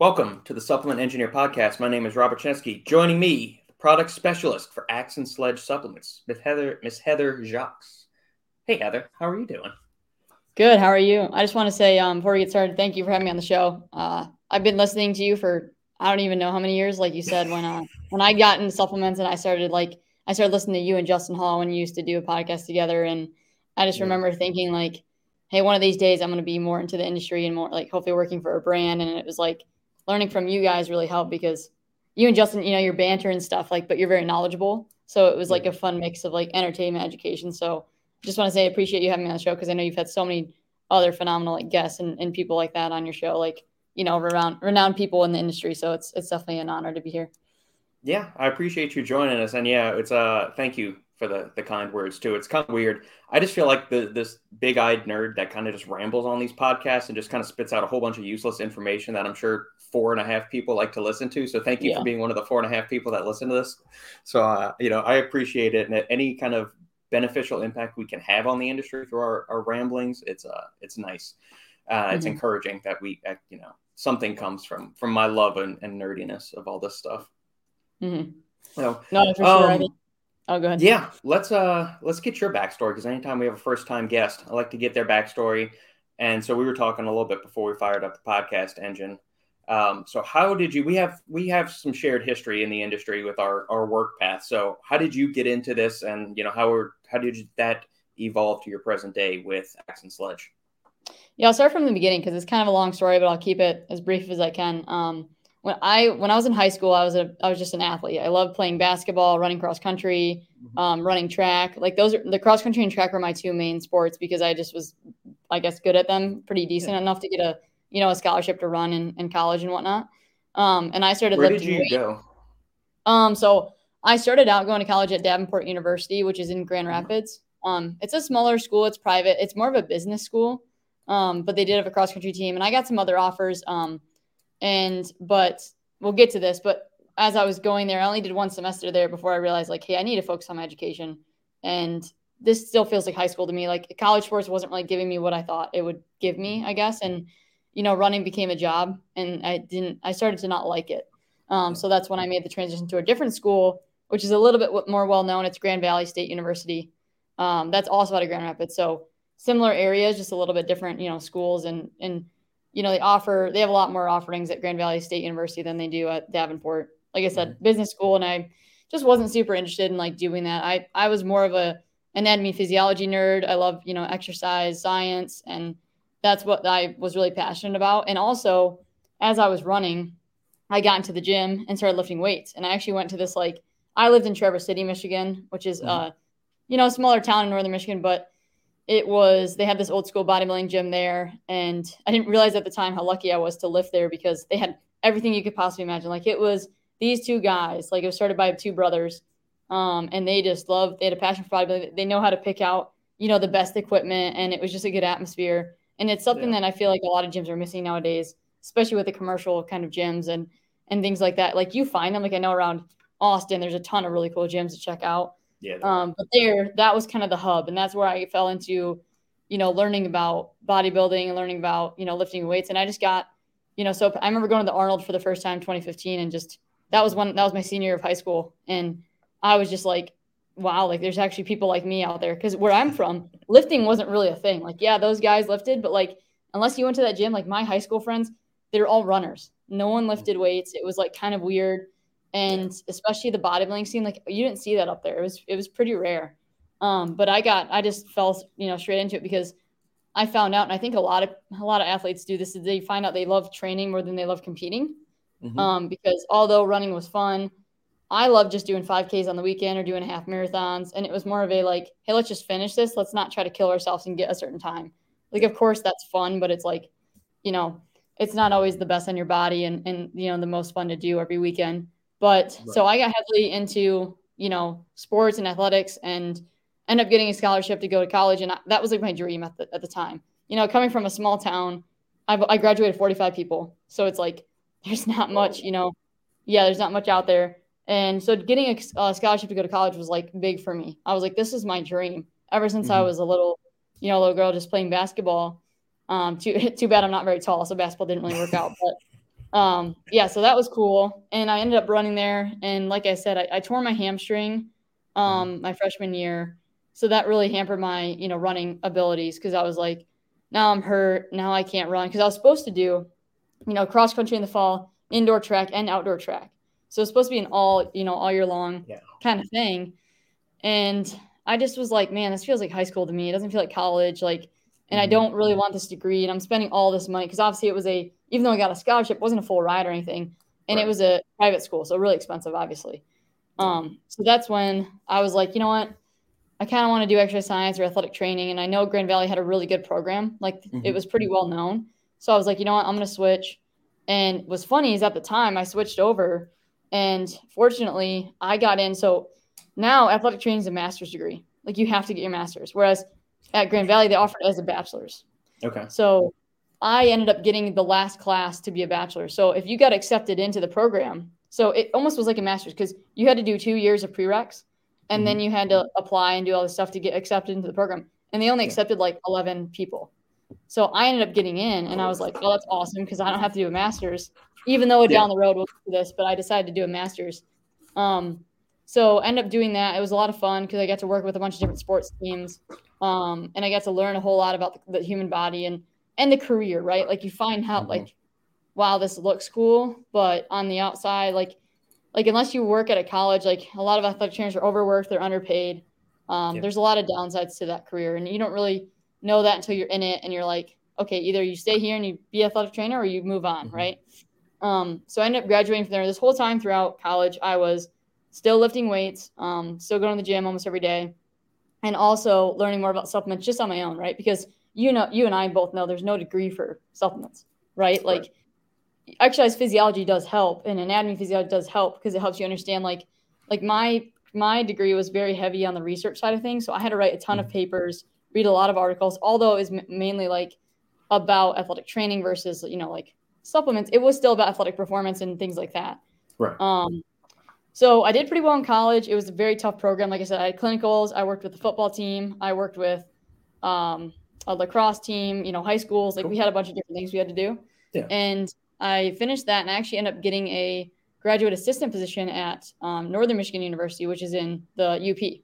Welcome to the Supplement Engineer Podcast. My name is Robert Chesky. Joining me, the product specialist for Axe and Sledge Supplements, Miss Heather, Miss Heather Jacques. Hey Heather, how are you doing? Good. How are you? I just want to say um, before we get started, thank you for having me on the show. Uh, I've been listening to you for I don't even know how many years. Like you said, when uh, when I got into supplements and I started like I started listening to you and Justin Hall when you used to do a podcast together, and I just yeah. remember thinking like, hey, one of these days I'm going to be more into the industry and more like hopefully working for a brand. And it was like learning from you guys really helped because you and Justin, you know, your banter and stuff like, but you're very knowledgeable. So it was like a fun mix of like entertainment, education. So just want to say I appreciate you having me on the show because I know you've had so many other phenomenal like guests and, and people like that on your show, like you know, renowned renowned people in the industry. So it's it's definitely an honor to be here. Yeah, I appreciate you joining us, and yeah, it's uh, thank you for the the kind words too. It's kind of weird. I just feel like the this big eyed nerd that kind of just rambles on these podcasts and just kind of spits out a whole bunch of useless information that I'm sure four and a half people like to listen to. So thank you yeah. for being one of the four and a half people that listen to this. So uh, you know, I appreciate it, and any kind of beneficial impact we can have on the industry through our, our ramblings, it's uh it's nice. Uh, mm-hmm. It's encouraging that we, uh, you know, something comes from from my love and, and nerdiness of all this stuff. Mm-hmm. So, no, for um, sure. Oh, go ahead. Yeah, let's uh let's get your backstory because anytime we have a first time guest, I like to get their backstory. And so we were talking a little bit before we fired up the podcast engine. Um, so how did you? We have we have some shared history in the industry with our our work path. So how did you get into this, and you know how were how did you, that evolve to your present day with Axe and Sledge? Yeah, I'll start from the beginning because it's kind of a long story, but I'll keep it as brief as I can. Um, when I when I was in high school, I was a I was just an athlete. I loved playing basketball, running cross country, mm-hmm. um, running track. Like those are the cross country and track were my two main sports because I just was, I guess, good at them, pretty decent yeah. enough to get a you know a scholarship to run in, in college and whatnot. Um, and I started. Where did you weight. go? Um, so I started out going to college at Davenport University, which is in Grand mm-hmm. Rapids. Um, it's a smaller school. It's private. It's more of a business school. Um, but they did have a cross country team, and I got some other offers. Um, and but we'll get to this. But as I was going there, I only did one semester there before I realized like, hey, I need to focus on my education. And this still feels like high school to me. Like college sports wasn't really giving me what I thought it would give me, I guess. And you know, running became a job, and I didn't. I started to not like it. Um, so that's when I made the transition to a different school, which is a little bit more well known. It's Grand Valley State University. Um, that's also out of Grand Rapids. So similar areas, just a little bit different, you know, schools and and you know, they offer, they have a lot more offerings at Grand Valley State University than they do at Davenport. Like I said, mm-hmm. business school, and I just wasn't super interested in like doing that. I, I was more of a anatomy physiology nerd. I love, you know, exercise, science, and that's what I was really passionate about. And also, as I was running, I got into the gym and started lifting weights. And I actually went to this like I lived in Traverse City, Michigan, which is mm-hmm. uh, you know, a smaller town in northern Michigan, but it was they had this old school bodybuilding gym there and i didn't realize at the time how lucky i was to lift there because they had everything you could possibly imagine. Like it was these two guys like it was started by two brothers um, and they just loved they had a passion for bodybuilding. They know how to pick out you know the best equipment and it was just a good atmosphere. And it's something yeah. that i feel like a lot of gyms are missing nowadays especially with the commercial kind of gyms and and things like that. Like you find them like i know around austin there's a ton of really cool gyms to check out yeah. Um, but there, that was kind of the hub, and that's where I fell into, you know, learning about bodybuilding and learning about, you know, lifting weights. And I just got, you know, so I remember going to the Arnold for the first time, 2015, and just that was one that was my senior year of high school, and I was just like, wow, like there's actually people like me out there because where I'm from, lifting wasn't really a thing. Like, yeah, those guys lifted, but like unless you went to that gym, like my high school friends, they're all runners. No one lifted weights. It was like kind of weird and especially the bodybuilding scene like you didn't see that up there. It was it was pretty rare. Um, but i got i just fell you know straight into it because i found out and i think a lot of a lot of athletes do this is they find out they love training more than they love competing. Mm-hmm. um, because although running was fun i love just doing 5ks on the weekend or doing half marathons. And it was more of a like hey let's just finish this. Let's not try to kill ourselves and get a certain time. Like of course that's fun but it's like you know it's not always the best on your body and and you know the most fun to do every weekend but right. so I got heavily into, you know, sports and athletics and ended up getting a scholarship to go to college. And I, that was like my dream at the, at the time. You know, coming from a small town, I've, I graduated 45 people. So it's like, there's not much, you know, yeah, there's not much out there. And so getting a, a scholarship to go to college was like big for me. I was like, this is my dream ever since mm-hmm. I was a little, you know, little girl just playing basketball. Um, too, too bad I'm not very tall. So basketball didn't really work out, but Um, yeah, so that was cool. And I ended up running there. And like I said, I, I tore my hamstring um, mm-hmm. my freshman year. So that really hampered my, you know, running abilities because I was like, now I'm hurt. Now I can't run because I was supposed to do, you know, cross country in the fall, indoor track and outdoor track. So it's supposed to be an all, you know, all year long yeah. kind of thing. And I just was like, man, this feels like high school to me. It doesn't feel like college. Like, and mm-hmm. I don't really want this degree. And I'm spending all this money because obviously it was a, even though I got a scholarship, it wasn't a full ride or anything. And right. it was a private school. So really expensive, obviously. Um, so that's when I was like, you know what? I kind of want to do exercise science or athletic training. And I know Grand Valley had a really good program. Like mm-hmm. it was pretty well known. So I was like, you know what? I'm going to switch. And what's funny is at the time I switched over and fortunately I got in. So now athletic training is a master's degree. Like you have to get your master's. Whereas at Grand Valley, they offered it as a bachelor's. Okay. So I ended up getting the last class to be a bachelor. So if you got accepted into the program, so it almost was like a master's because you had to do two years of prereqs and mm-hmm. then you had to apply and do all this stuff to get accepted into the program. And they only yeah. accepted like 11 people. So I ended up getting in and I was like, oh, that's awesome because I don't have to do a master's, even though yeah. down the road we'll do this, but I decided to do a master's. Um, so I ended up doing that. It was a lot of fun because I got to work with a bunch of different sports teams. Um, and I got to learn a whole lot about the, the, human body and, and the career, right? Like you find out mm-hmm. like, wow, this looks cool, but on the outside, like, like unless you work at a college, like a lot of athletic trainers are overworked, they're underpaid. Um, yeah. There's a lot of downsides to that career, and you don't really know that until you're in it, and you're like, okay, either you stay here and you be athletic trainer, or you move on, mm-hmm. right? Um, so I ended up graduating from there. This whole time throughout college, I was still lifting weights, um, still going to the gym almost every day, and also learning more about supplements just on my own, right? Because you know, you and I both know there's no degree for supplements, right? Like right exercise physiology does help and anatomy physiology does help because it helps you understand like like my my degree was very heavy on the research side of things so i had to write a ton of mm-hmm. papers read a lot of articles although it was m- mainly like about athletic training versus you know like supplements. It was still about athletic performance and things like that. Right. Um so i did pretty well in college. It was a very tough program. Like i said i had clinicals. I worked with the football team. I worked with um a lacrosse team you know high schools like cool. we had a bunch of different things we had to do yeah. and I finished that and I actually ended up getting a graduate assistant position at um, Northern Michigan University, which is in the UP.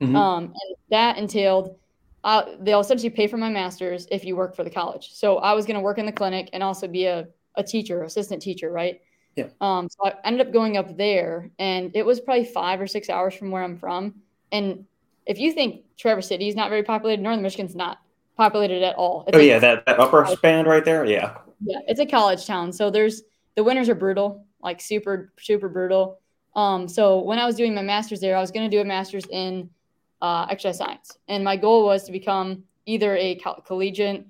Mm-hmm. Um, and that entailed uh, they'll essentially pay for my master's if you work for the college. So I was going to work in the clinic and also be a, a teacher, assistant teacher, right? Yeah. Um, so I ended up going up there, and it was probably five or six hours from where I'm from. And if you think Traverse City is not very populated, Northern Michigan's not populated at all. It's oh like, yeah, that, that upper span right there. Yeah. Yeah, it's a college town. So there's the winters are brutal, like super super brutal. Um, so when I was doing my master's there, I was going to do a master's in uh, exercise science, and my goal was to become either a coll- collegiate,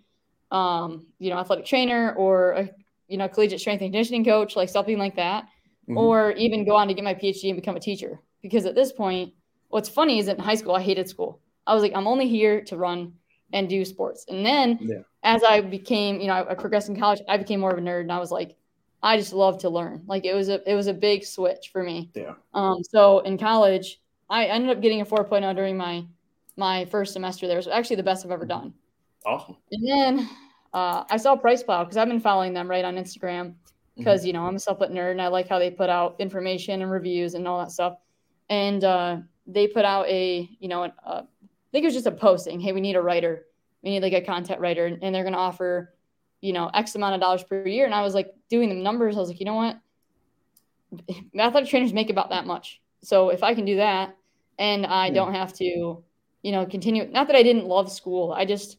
um, you know, athletic trainer or a you know collegiate strength and conditioning coach, like something like that, mm-hmm. or even go on to get my PhD and become a teacher. Because at this point, what's funny is that in high school I hated school. I was like, I'm only here to run and do sports. And then yeah. as I became, you know, I, I, progressed in college, I became more of a nerd and I was like, I just love to learn. Like it was a it was a big switch for me. Yeah. Um so in college, I ended up getting a 4.0 during my my first semester there. It was actually the best I've ever done. Awesome. And then uh, I saw PricePlow because I've been following them right on Instagram because mm-hmm. you know I'm a supplement nerd and I like how they put out information and reviews and all that stuff. And uh, they put out a you know a, I think it was just a posting. Hey, we need a writer. We need like a content writer, and they're going to offer, you know, X amount of dollars per year. And I was like doing the numbers. I was like, you know what? Athletic trainers make about that much. So if I can do that, and I yeah. don't have to, you know, continue. Not that I didn't love school. I just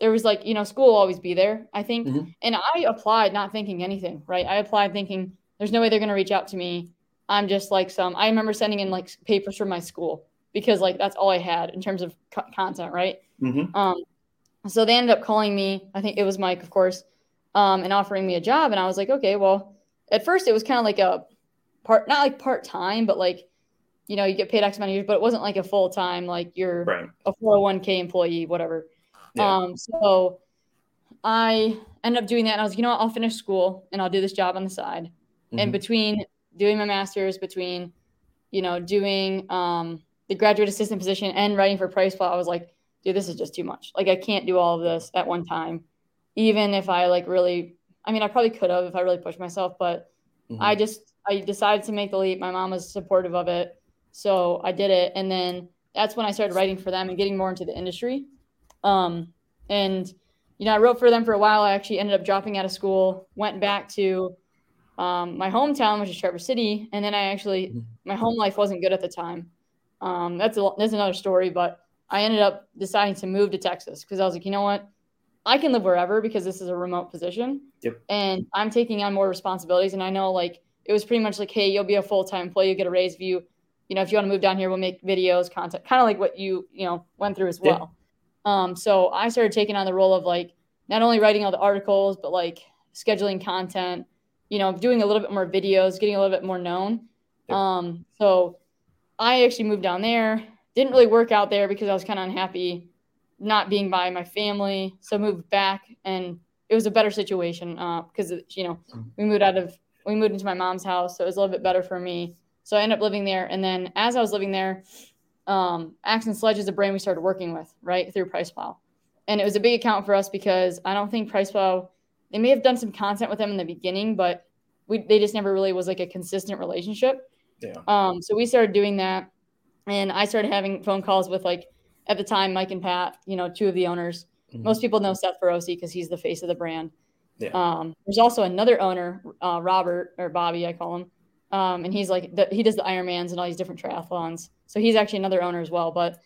there was like, you know, school will always be there. I think, mm-hmm. and I applied not thinking anything. Right? I applied thinking there's no way they're going to reach out to me. I'm just like some. I remember sending in like papers from my school because like that's all I had in terms of co- content, right? Mm-hmm. Um, so they ended up calling me. I think it was Mike, of course, um, and offering me a job. And I was like, okay, well, at first it was kind of like a part, not like part time, but like, you know, you get paid X amount of years, but it wasn't like a full time, like you're right. a 401k employee, whatever. Yeah. Um, so I ended up doing that. And I was, like, you know what, I'll finish school and I'll do this job on the side. Mm-hmm. And between doing my master's, between, you know, doing, um, the graduate assistant position and writing for PricePlow, I was like, dude, this is just too much. Like I can't do all of this at one time, even if I like really I mean, I probably could have if I really pushed myself, but mm-hmm. I just I decided to make the leap. My mom was supportive of it, so I did it, and then that's when I started writing for them and getting more into the industry. Um, and you know, I wrote for them for a while. I actually ended up dropping out of school, went back to um, my hometown, which is Traverse City, and then I actually mm-hmm. my home life wasn't good at the time. Um, that's a, that's another story, but I ended up deciding to move to Texas because I was like, you know what, I can live wherever because this is a remote position, yep. and I'm taking on more responsibilities, and I know like it was pretty much like, hey, you'll be a full time employee, you get a raise if you, you know, if you want to move down here, we'll make videos, content, kind of like what you you know went through as well. Um, so I started taking on the role of like not only writing all the articles, but like scheduling content, you know, doing a little bit more videos, getting a little bit more known. Um, so I actually moved down there. Didn't really work out there because I was kind of unhappy not being by my family. So moved back and it was a better situation because, uh, you know, mm. we moved out of, we moved into my mom's house. So it was a little bit better for me. So I ended up living there. And then as I was living there, um, Axe and Sledge is a brand we started working with, right, through PricePlow. And it was a big account for us because I don't think PricePlow, they may have done some content with them in the beginning, but we, they just never really was like a consistent relationship. Yeah. Um, so we started doing that. And I started having phone calls with like, at the time, Mike and Pat, you know, two of the owners. Mm-hmm. Most people know Seth Feroce because he's the face of the brand. Yeah. Um, there's also another owner, uh, Robert or Bobby, I call him. Um, and he's like, the, he does the Ironmans and all these different triathlons. So he's actually another owner as well. But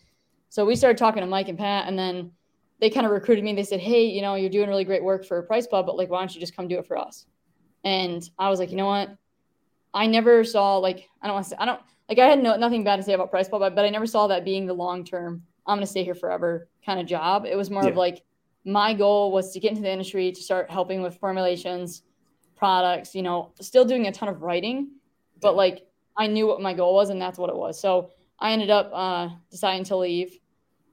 so we started talking to Mike and Pat, and then they kind of recruited me. They said, Hey, you know, you're doing really great work for PricePlow, but like, why don't you just come do it for us? And I was like, you know what? I never saw like, I don't want to say, I don't like, I had no, nothing bad to say about PricePlow, but, but I never saw that being the long term, I'm going to stay here forever kind of job. It was more yeah. of like, my goal was to get into the industry, to start helping with formulations, products, you know, still doing a ton of writing, but like I knew what my goal was and that's what it was. So I ended up uh, deciding to leave,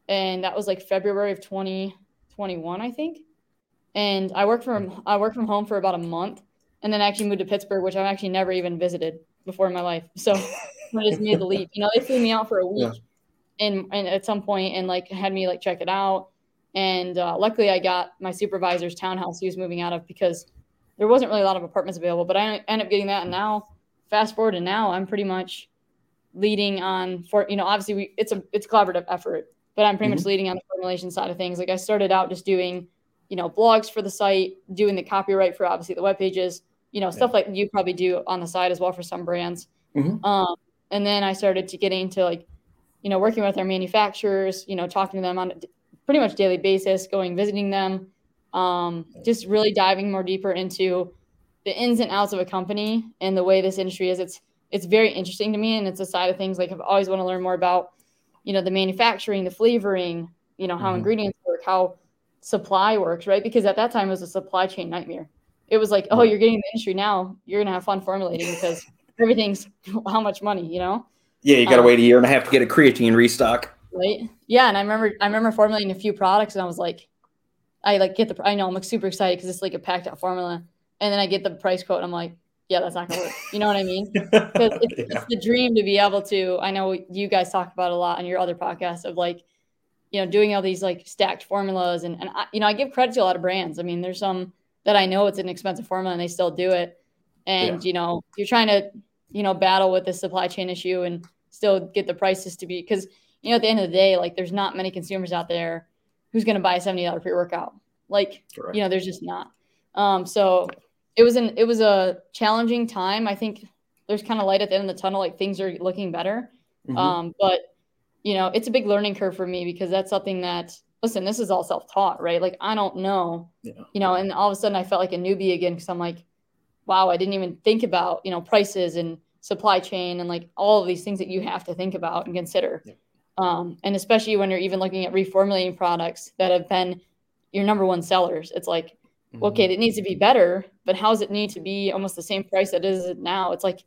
and that was like February of 2021, I think. And I worked from I worked from home for about a month, and then I actually moved to Pittsburgh, which I've actually never even visited before in my life. So I just made the leap. You know, they flew me out for a week, yeah. and and at some point, and like had me like check it out. And uh, luckily, I got my supervisor's townhouse he was moving out of because there wasn't really a lot of apartments available. But I ended up getting that, and now fast forward, and now I'm pretty much leading on for you know obviously we it's a it's a collaborative effort but i'm pretty mm-hmm. much leading on the formulation side of things like i started out just doing you know blogs for the site doing the copyright for obviously the web pages you know stuff yeah. like you probably do on the side as well for some brands mm-hmm. um, and then i started to get into like you know working with our manufacturers you know talking to them on a pretty much daily basis going visiting them um, just really diving more deeper into the ins and outs of a company and the way this industry is it's it's very interesting to me and it's a side of things like I've always want to learn more about, you know, the manufacturing, the flavoring, you know, how mm-hmm. ingredients work, how supply works, right? Because at that time it was a supply chain nightmare. It was like, oh, you're getting the industry now, you're gonna have fun formulating because everything's how much money, you know? Yeah, you gotta um, wait a year and a half to get a creatine restock. Right. Yeah, and I remember I remember formulating a few products and I was like, I like get the I know I'm like super excited because it's like a packed out formula, and then I get the price quote and I'm like, yeah, that's not gonna work. You know what I mean? Because it's, yeah. it's, the dream to be able to. I know you guys talk about a lot on your other podcasts of like, you know, doing all these like stacked formulas, and and I, you know, I give credit to a lot of brands. I mean, there's some that I know it's an expensive formula and they still do it, and yeah. you know, you're trying to, you know, battle with the supply chain issue and still get the prices to be because you know at the end of the day, like there's not many consumers out there who's going to buy a seventy dollar pre workout. Like, Correct. you know, there's just not. Um, so it was an it was a challenging time. I think there's kind of light at the end of the tunnel, like things are looking better. Mm-hmm. Um, but you know, it's a big learning curve for me because that's something that listen, this is all self-taught, right? Like I don't know, yeah. you know, and all of a sudden I felt like a newbie again because I'm like, wow, I didn't even think about, you know, prices and supply chain and like all of these things that you have to think about and consider. Yeah. Um, and especially when you're even looking at reformulating products that have been your number one sellers, it's like mm-hmm. okay, it needs to be better, but how does it need to be almost the same price that is it now? It's like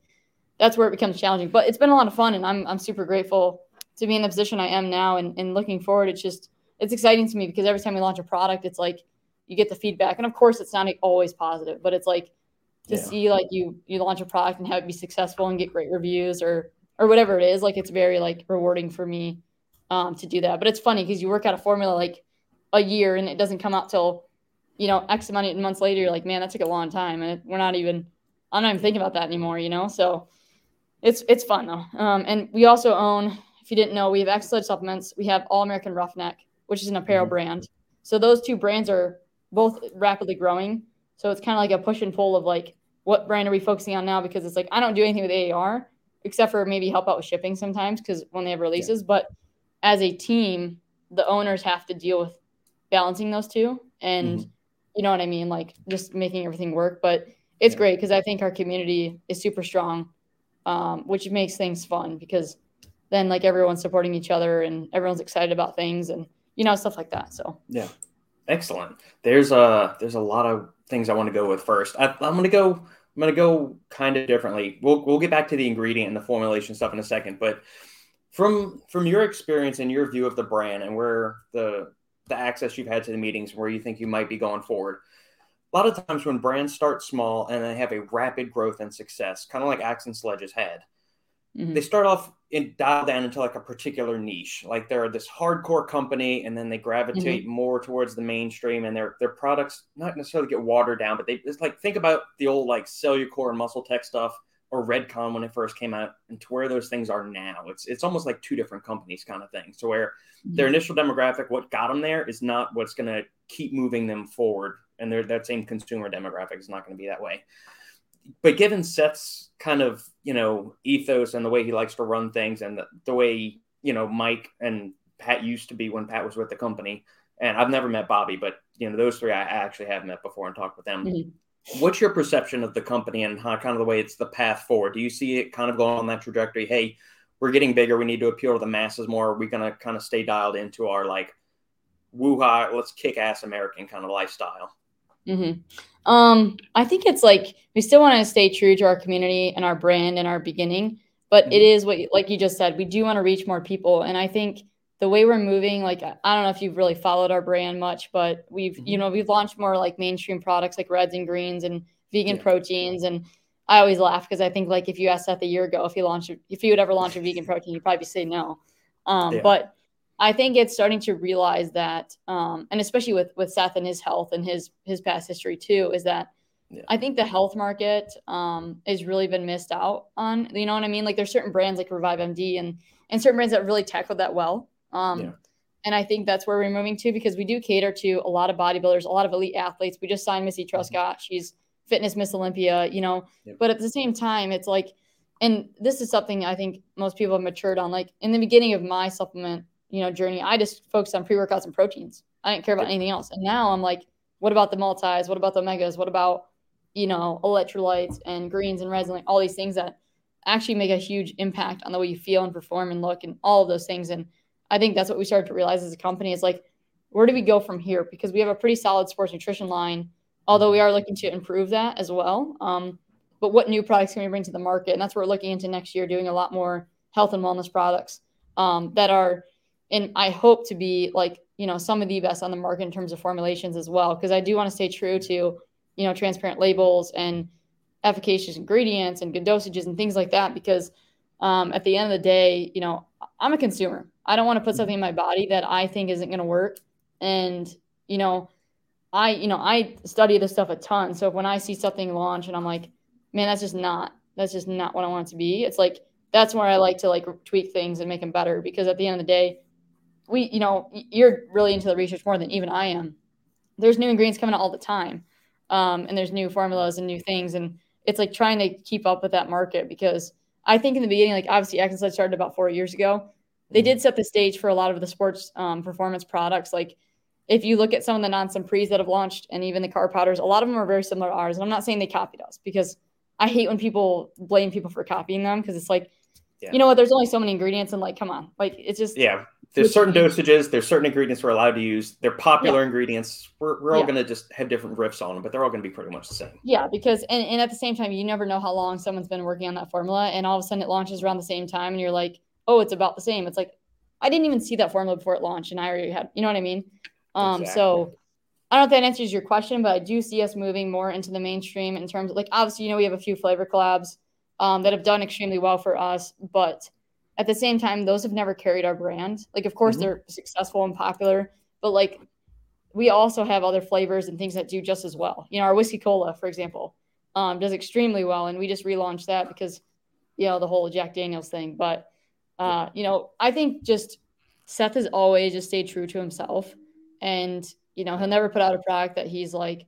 that's where it becomes challenging. But it's been a lot of fun, and I'm I'm super grateful to be in the position I am now, and, and looking forward. It's just it's exciting to me because every time we launch a product, it's like you get the feedback, and of course, it's not always positive, but it's like to yeah. see like you you launch a product and have it be successful and get great reviews or or whatever it is like it's very like rewarding for me um, to do that but it's funny because you work out a formula like a year and it doesn't come out till you know, X amount of months later, you're like, man, that took a long time. And we're not even, I'm not even thinking about that anymore, you know? So it's, it's fun though. Um, and we also own, if you didn't know, we have Axe and Sledge supplements. We have All American Roughneck, which is an apparel mm-hmm. brand. So those two brands are both rapidly growing. So it's kind of like a push and pull of like, what brand are we focusing on now? Because it's like, I don't do anything with AAR except for maybe help out with shipping sometimes because when they have releases. Yeah. But as a team, the owners have to deal with balancing those two. And mm-hmm you know what I mean? Like just making everything work. But it's yeah. great because I think our community is super strong, um, which makes things fun because then like everyone's supporting each other and everyone's excited about things and you know stuff like that. So yeah, excellent. There's a there's a lot of things I want to go with first. I, I'm gonna go. I'm gonna go kind of differently. We'll we'll get back to the ingredient and the formulation stuff in a second, but from from your experience and your view of the brand and where the the access you've had to the meetings and where you think you might be going forward. A lot of times when brands start small and they have a rapid growth and success, kind of like Axe and Sledge has had, mm-hmm. they start off in dial down into like a particular niche. Like they're this hardcore company and then they gravitate mm-hmm. more towards the mainstream and their their products not necessarily get watered down, but they it's like think about the old like Cellucor and Muscle Tech stuff or Redcon when it first came out and to where those things are now. It's it's almost like two different companies kind of thing. So where their mm-hmm. initial demographic, what got them there, is not what's going to keep moving them forward, and their that same consumer demographic is not going to be that way. But given Seth's kind of you know ethos and the way he likes to run things, and the, the way you know Mike and Pat used to be when Pat was with the company, and I've never met Bobby, but you know those three I actually have met before and talked with them. Mm-hmm what's your perception of the company and how kind of the way it's the path forward? Do you see it kind of going on that trajectory? Hey, we're getting bigger. We need to appeal to the masses more. Are we going to kind of stay dialed into our like woo-ha, let's kick ass American kind of lifestyle? Mm-hmm. Um, I think it's like we still want to stay true to our community and our brand and our beginning, but mm-hmm. it is what, like you just said, we do want to reach more people. And I think the way we're moving, like I don't know if you've really followed our brand much, but we've mm-hmm. you know we've launched more like mainstream products like reds and greens and vegan yeah. proteins and I always laugh because I think like if you asked Seth a year ago if he launched if he would ever launch a vegan protein, you'd probably say no. Um, yeah. But I think it's starting to realize that, um, and especially with with Seth and his health and his his past history too, is that yeah. I think the health market um, has really been missed out on. You know what I mean? Like there's certain brands like Revive MD and and certain brands that really tackled that well. Um, yeah. And I think that's where we're moving to because we do cater to a lot of bodybuilders, a lot of elite athletes. We just signed Missy mm-hmm. Truscott. She's fitness Miss Olympia, you know. But at the same time, it's like, and this is something I think most people have matured on. Like in the beginning of my supplement, you know, journey, I just focused on pre workouts and proteins. I didn't care about anything else. And now I'm like, what about the multis? What about the omegas? What about, you know, electrolytes and greens and reds and like all these things that actually make a huge impact on the way you feel and perform and look and all of those things. And I think that's what we started to realize as a company is like, where do we go from here? Because we have a pretty solid sports nutrition line, although we are looking to improve that as well. Um, but what new products can we bring to the market? And that's what we're looking into next year, doing a lot more health and wellness products um, that are, and I hope to be like, you know, some of the best on the market in terms of formulations as well. Because I do want to stay true to, you know, transparent labels and efficacious ingredients and good dosages and things like that. Because um, at the end of the day, you know, I'm a consumer. I don't want to put something in my body that I think isn't going to work. And, you know, I, you know, I study this stuff a ton. So when I see something launch and I'm like, man, that's just not, that's just not what I want it to be. It's like, that's where I like to like tweak things and make them better because at the end of the day, we, you know, you're really into the research more than even I am. There's new ingredients coming out all the time. Um, and there's new formulas and new things. And it's like trying to keep up with that market because I think in the beginning, like obviously Sledge started about four years ago they did set the stage for a lot of the sports um, performance products. Like if you look at some of the non-stim pres that have launched and even the car powders, a lot of them are very similar to ours. And I'm not saying they copied us because I hate when people blame people for copying them because it's like, yeah. you know what, there's only so many ingredients and like, come on, like it's just yeah. There's certain dosages, there's certain ingredients we're allowed to use. They're popular yeah. ingredients. We're, we're all yeah. going to just have different riffs on them, but they're all going to be pretty much the same. Yeah, because and, and at the same time, you never know how long someone's been working on that formula, and all of a sudden it launches around the same time, and you're like, oh, it's about the same. It's like, I didn't even see that formula before it launched, and I already had, you know what I mean? Um, exactly. so I don't know if that answers your question, but I do see us moving more into the mainstream in terms of like obviously, you know, we have a few flavor collabs um, that have done extremely well for us, but at the same time, those have never carried our brand. Like, of course, mm-hmm. they're successful and popular, but like we also have other flavors and things that do just as well. You know, our whiskey cola, for example, um, does extremely well, and we just relaunched that because you know the whole Jack Daniels thing. But uh, you know, I think just Seth has always just stayed true to himself, and you know he'll never put out a product that he's like,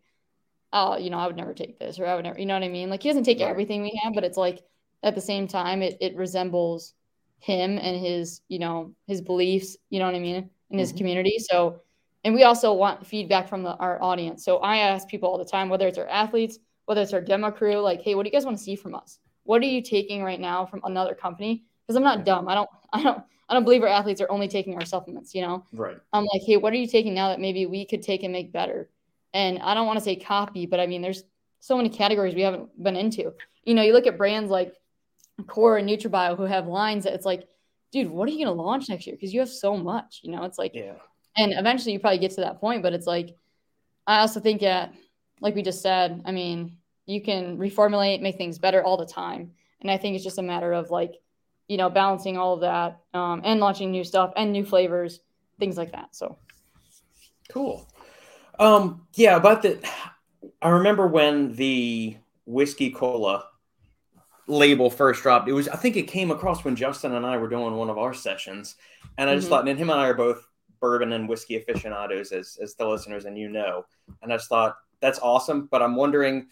oh, you know, I would never take this or I would never, you know what I mean? Like he doesn't take everything we have, but it's like at the same time, it it resembles him and his you know his beliefs. You know what I mean? In his mm-hmm. community, so and we also want feedback from the, our audience. So I ask people all the time, whether it's our athletes, whether it's our demo crew, like, hey, what do you guys want to see from us? What are you taking right now from another company? Because I'm not dumb. I don't, I don't, I don't believe our athletes are only taking our supplements. You know, right? I'm like, hey, what are you taking now that maybe we could take and make better? And I don't want to say copy, but I mean, there's so many categories we haven't been into. You know, you look at brands like Core and NutraBio who have lines that it's like, dude, what are you going to launch next year? Because you have so much. You know, it's like, yeah and eventually you probably get to that point but it's like i also think that like we just said i mean you can reformulate make things better all the time and i think it's just a matter of like you know balancing all of that um, and launching new stuff and new flavors things like that so cool um yeah about the i remember when the whiskey cola label first dropped it was i think it came across when justin and i were doing one of our sessions and i just mm-hmm. thought and him and i are both bourbon and whiskey aficionados, as as the listeners and you know. And I just thought that's awesome. But I'm wondering,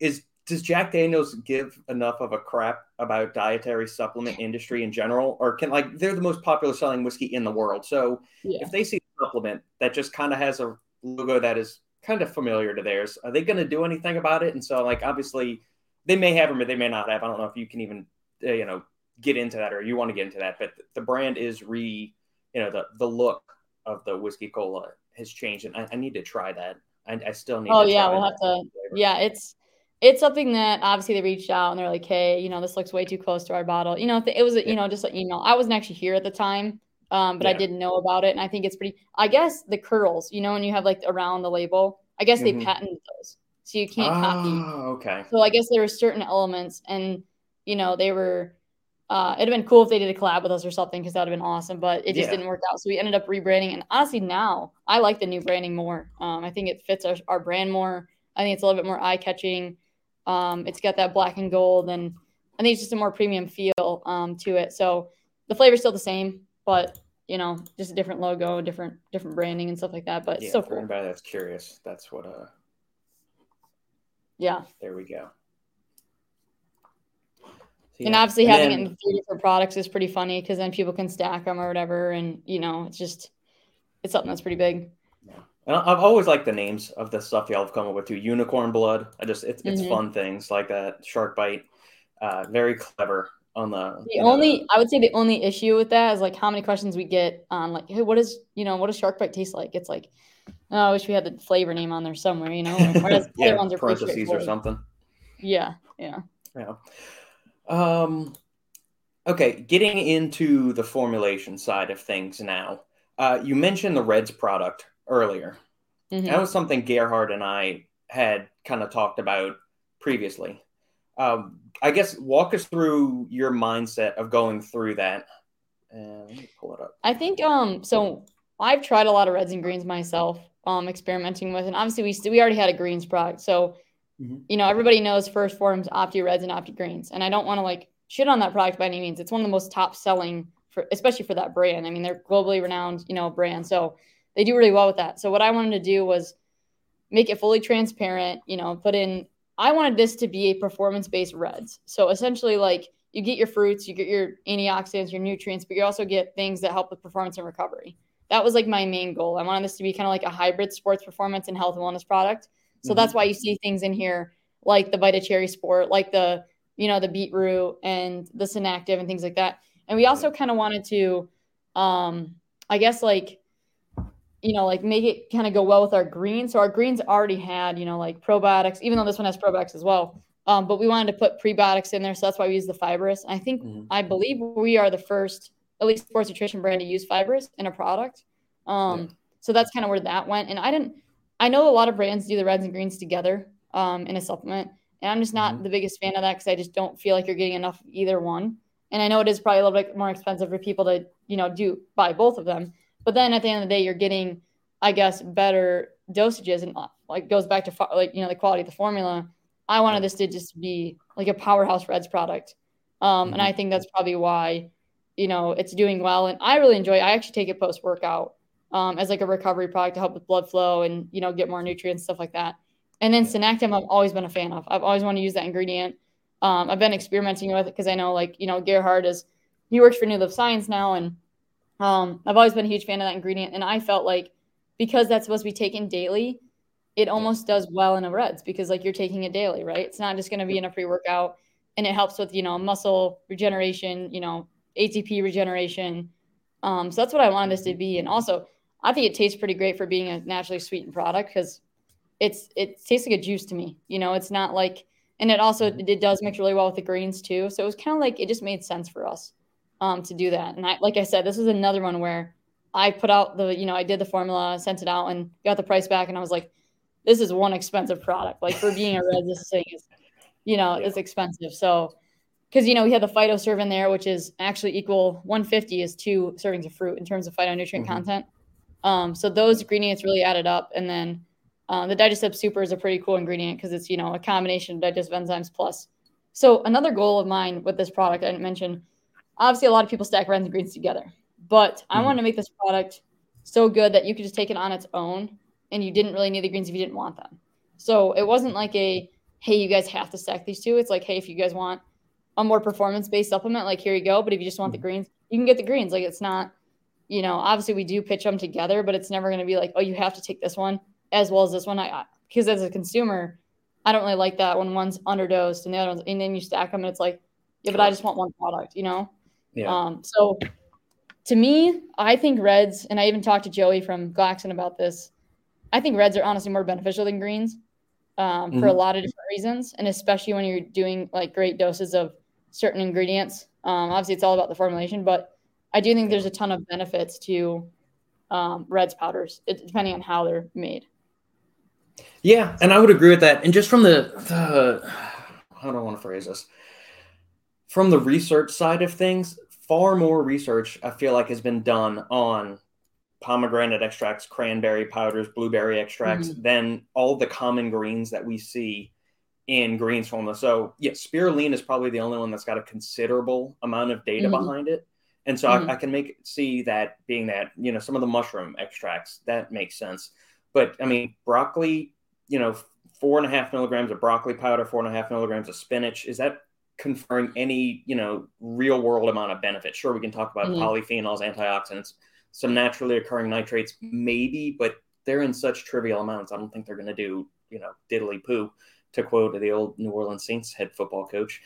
is does Jack Daniels give enough of a crap about dietary supplement industry in general, or can like they're the most popular selling whiskey in the world? So yeah. if they see a supplement that just kind of has a logo that is kind of familiar to theirs, are they going to do anything about it? And so like obviously they may have them or they may not have. I don't know if you can even uh, you know get into that or you want to get into that, but the brand is re you know the the look of the whiskey cola has changed, and I, I need to try that. I, I still need. Oh yeah, we'll have to. Yeah, it's it's something that obviously they reached out and they're like, hey, you know, this looks way too close to our bottle. You know, it was you know just an email. I wasn't actually here at the time, um, but yeah. I didn't know about it, and I think it's pretty. I guess the curls, you know, when you have like around the label, I guess they mm-hmm. patented those, so you can't oh, copy. Okay. So I guess there were certain elements, and you know, they were uh, it'd have been cool if they did a collab with us or something because that would have been awesome, but it just yeah. didn't work out. So we ended up rebranding. And honestly, now I like the new branding more. Um, I think it fits our, our brand more. I think it's a little bit more eye catching. Um, it's got that black and gold, and I think it's just a more premium feel um, to it. So the flavor's still the same, but you know, just a different logo, different different branding and stuff like that. But yeah, for cool. anybody that's curious, that's what. Uh, yeah. There we go. Yeah. And obviously, and having then, it in three different products is pretty funny because then people can stack them or whatever, and you know, it's just it's something that's pretty big. Yeah. And I've always liked the names of the stuff y'all have come up with too. Unicorn blood. I just it's it's mm-hmm. fun things like that. Shark bite. Uh, very clever on the. The only know, I would say the only issue with that is like how many questions we get on like, hey, what is you know what does shark bite taste like? It's like, oh, I wish we had the flavor name on there somewhere. You know, yeah, parentheses or something. Yeah, yeah, yeah. Um, okay, getting into the formulation side of things now. Uh, you mentioned the Reds product earlier. Mm-hmm. That was something Gerhard and I had kind of talked about previously. Um, I guess walk us through your mindset of going through that. And let me pull it up. I think um so I've tried a lot of reds and greens myself, um, experimenting with, and obviously we we already had a greens product, so Mm-hmm. You know, everybody knows 1st Phorm's Opti Reds and Opti Greens, and I don't want to like shit on that product by any means. It's one of the most top selling for, especially for that brand. I mean, they're globally renowned, you know, brand, so they do really well with that. So what I wanted to do was make it fully transparent. You know, put in. I wanted this to be a performance-based reds. So essentially, like you get your fruits, you get your antioxidants, your nutrients, but you also get things that help with performance and recovery. That was like my main goal. I wanted this to be kind of like a hybrid sports performance and health and wellness product. So mm-hmm. that's why you see things in here like the Vita Cherry Sport, like the, you know, the beetroot and the Synactive and things like that. And we also kind of wanted to, um, I guess, like, you know, like make it kind of go well with our greens. So our greens already had, you know, like probiotics, even though this one has probiotics as well. Um, but we wanted to put prebiotics in there. So that's why we use the fibrous. I think, mm-hmm. I believe we are the first, at least sports nutrition brand to use fibrous in a product. Um, yeah. So that's kind of where that went. And I didn't, I know a lot of brands do the reds and greens together um, in a supplement, and I'm just not mm-hmm. the biggest fan of that because I just don't feel like you're getting enough of either one. And I know it is probably a little bit more expensive for people to, you know, do buy both of them. But then at the end of the day, you're getting I guess, better dosages and like goes back to like you know the quality of the formula. I wanted this to just be like a powerhouse Reds product, um, mm-hmm. and I think that's probably why you know it's doing well. And I really enjoy. It. I actually take it post workout um, as like a recovery product to help with blood flow and you know get more nutrients stuff like that. And then Synactim, I've always been a fan of. I've always wanted to use that ingredient. Um, I've been experimenting with it because I know like you know Gerhard is he works for NuLiv Science now, and um, I've always been a huge fan of that ingredient. And I felt like because that's supposed to be taken daily, it almost does well in a Reds because like you're taking it daily, right? It's not just going to be in a pre workout, and it helps with you know muscle regeneration, you know ATP regeneration. Um, so that's what I wanted this to be, and also I think it tastes pretty great for being a naturally sweetened product because it's it tastes like a juice to me. You know, it's not like, and it also mm-hmm. it does mix really well with the greens too. So it was kind of like it just made sense for us um, to do that. And I, like I said, this is another one where I put out the, you know, I did the formula, sent it out, and got the price back, and I was like, this is one expensive product. Like for being a red, this thing is, you know, yeah. it's expensive. So, because you know we had the phyto serve in there, which is actually equal 150 is two servings of fruit in terms of phytonutrient mm-hmm. content. Um, so those ingredients really added up, and then uh, the DigeSEB Super is a pretty cool ingredient because it's you know a combination of digestive enzymes plus. So another goal of mine with this product I didn't mention obviously a lot of people stack reds and greens together, but I mm-hmm. wanted to make this product so good that you could just take it on its own and you didn't really need the greens if you didn't want them. So it wasn't like a hey, you guys have to stack these two. It's like, hey, if you guys want a more performance based supplement, like here you go. But if you just want the mm-hmm. greens, you can get the greens. Like it's not, you know, obviously we do pitch them together, but it's never going to be like, oh, you have to take this one as well as this one. I because as a consumer, I don't really like that when one's underdosed and the other one's, and then you stack them and it's like, yeah, but I just want one product, you know? Yeah. Um, so to me, I think reds, and I even talked to Joey from Glaxon about this. I think reds are honestly more beneficial than greens um, mm-hmm. for a mm-hmm. lot of different reasons, and especially when you're doing like great doses of certain ingredients. Um, obviously, it's all about the formulation, but I do think there's a ton of benefits to um, reds powders, depending on how they're made. Yeah, and I would agree with that. And just from the, the how do I want to phrase this? From the research side of things, far more research I feel like has been done on pomegranate extracts, cranberry powders, blueberry extracts mm-hmm. than all the common greens that we see in greens formula. So yeah, spirulina is probably the only one that's got a considerable amount of data mm-hmm. behind it. And so mm-hmm. I, I, can make see that being that, you know, some of the mushroom extracts, that makes sense. But I mean, broccoli, you know, four and a half milligrams of broccoli powder, four and a half milligrams of spinach, is that conferring any you know real world amount of benefit. Sure, we can talk about mm-hmm. polyphenols, antioxidants, some naturally occurring nitrates, maybe, but they're in such trivial amounts. I don't think they're going to do you know diddly poo, to quote the old New Orleans Saints head football coach.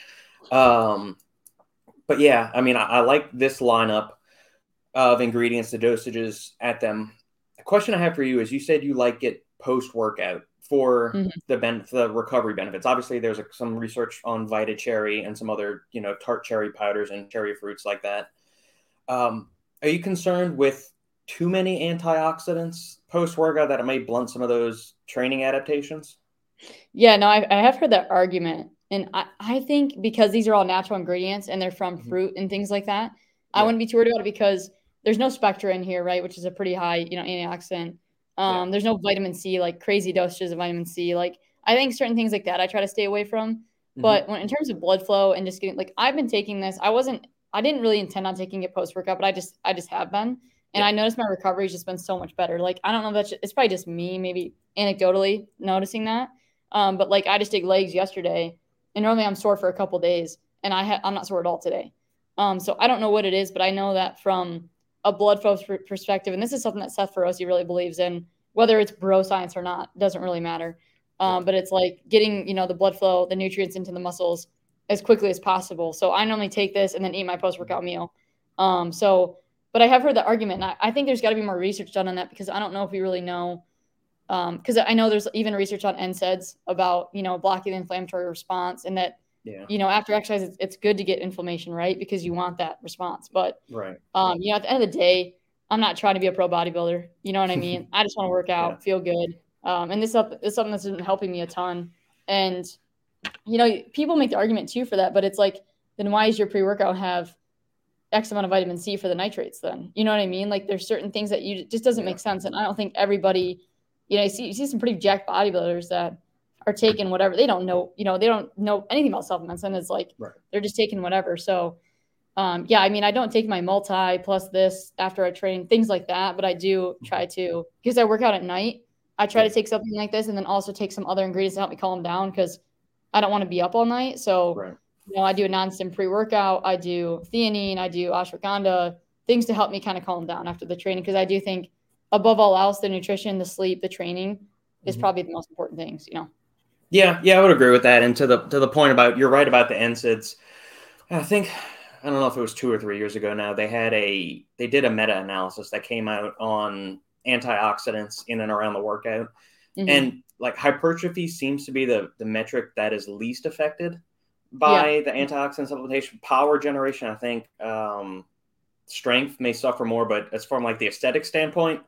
Um, but yeah, I mean, I, I like this lineup of ingredients, the dosages at them. The question I have for you is: you said you like it post workout for mm-hmm. the ben- the recovery benefits. Obviously, there's a, some research on Vita cherry and some other you know tart cherry powders and cherry fruits like that. Um, are you concerned with too many antioxidants post workout that it may blunt some of those training adaptations? Yeah, no, I, I have heard that argument, and I, I think because these are all natural ingredients and they're from mm-hmm. fruit and things like that, yeah. I wouldn't be too worried about it because there's no spectra in here, right? Which is a pretty high, you know, antioxidant. Um, yeah. There's no vitamin C, like crazy dosages of vitamin C. Like I think certain things like that I try to stay away from. Mm-hmm. But when in terms of blood flow and just getting like I've been taking this, I wasn't I didn't really intend on taking it post workout, but I just I just have been. And yeah. I noticed my recovery has just been so much better. Like I don't know that's it's probably just me, maybe anecdotally noticing that. Um, but like I just did legs yesterday, and normally I'm sore for a couple days, and I ha- I'm not sore at all today. Um, so I don't know what it is, but I know that from a blood flow perspective, and this is something that Seth Feroce really believes in, whether it's bro science or not, doesn't really matter. Um, but it's like getting, you know, the blood flow, the nutrients into the muscles as quickly as possible. So I normally take this and then eat my post workout meal. Um, so, but I have heard the argument, and I, I think there's got to be more research done on that because I don't know if we really know. Because um, I know there's even research on NSAIDs about, you know, blocking the inflammatory response and that yeah. you know, after exercise, it's, it's, good to get inflammation, right? Because you want that response. But, right. Um, you know, at the end of the day, I'm not trying to be a pro bodybuilder. You know what I mean? I just want to work out, yeah. feel good. Um, and this is something that's been helping me a ton. And, you know, people make the argument too for that, but it's like, then why is your pre workout have X amount of vitamin C for the nitrates then. You know what I mean? Like there's certain things that you just doesn't yeah. make sense. And I don't think everybody, you know, you see, you see some pretty jacked bodybuilders that are taking whatever they don't know, you know, they don't know anything about supplements and it's like right. they're just taking whatever. So um, yeah, I mean, I don't take my multi plus this after I train, things like that, but I do try to because I work out at night. I try to take something like this and then also take some other ingredients to help me calm down because I don't want to be up all night. So, right. you know, I do a non-stim pre-workout. I do theanine. I do ashwagandha, things to help me kind of calm down after the training because I do think above all else, the nutrition, the sleep, the training is mm-hmm. probably the most important things. You know. Yeah, yeah, I would agree with that. And to the to the point about you're right about the NSAIDs. I think I don't know if it was two or three years ago now. They had a they did a meta analysis that came out on antioxidants in and around the workout, mm-hmm. and like hypertrophy seems to be the the metric that is least affected by yeah. the antioxidant supplementation. Power generation, I think, um, strength may suffer more, but as from like the aesthetic standpoint,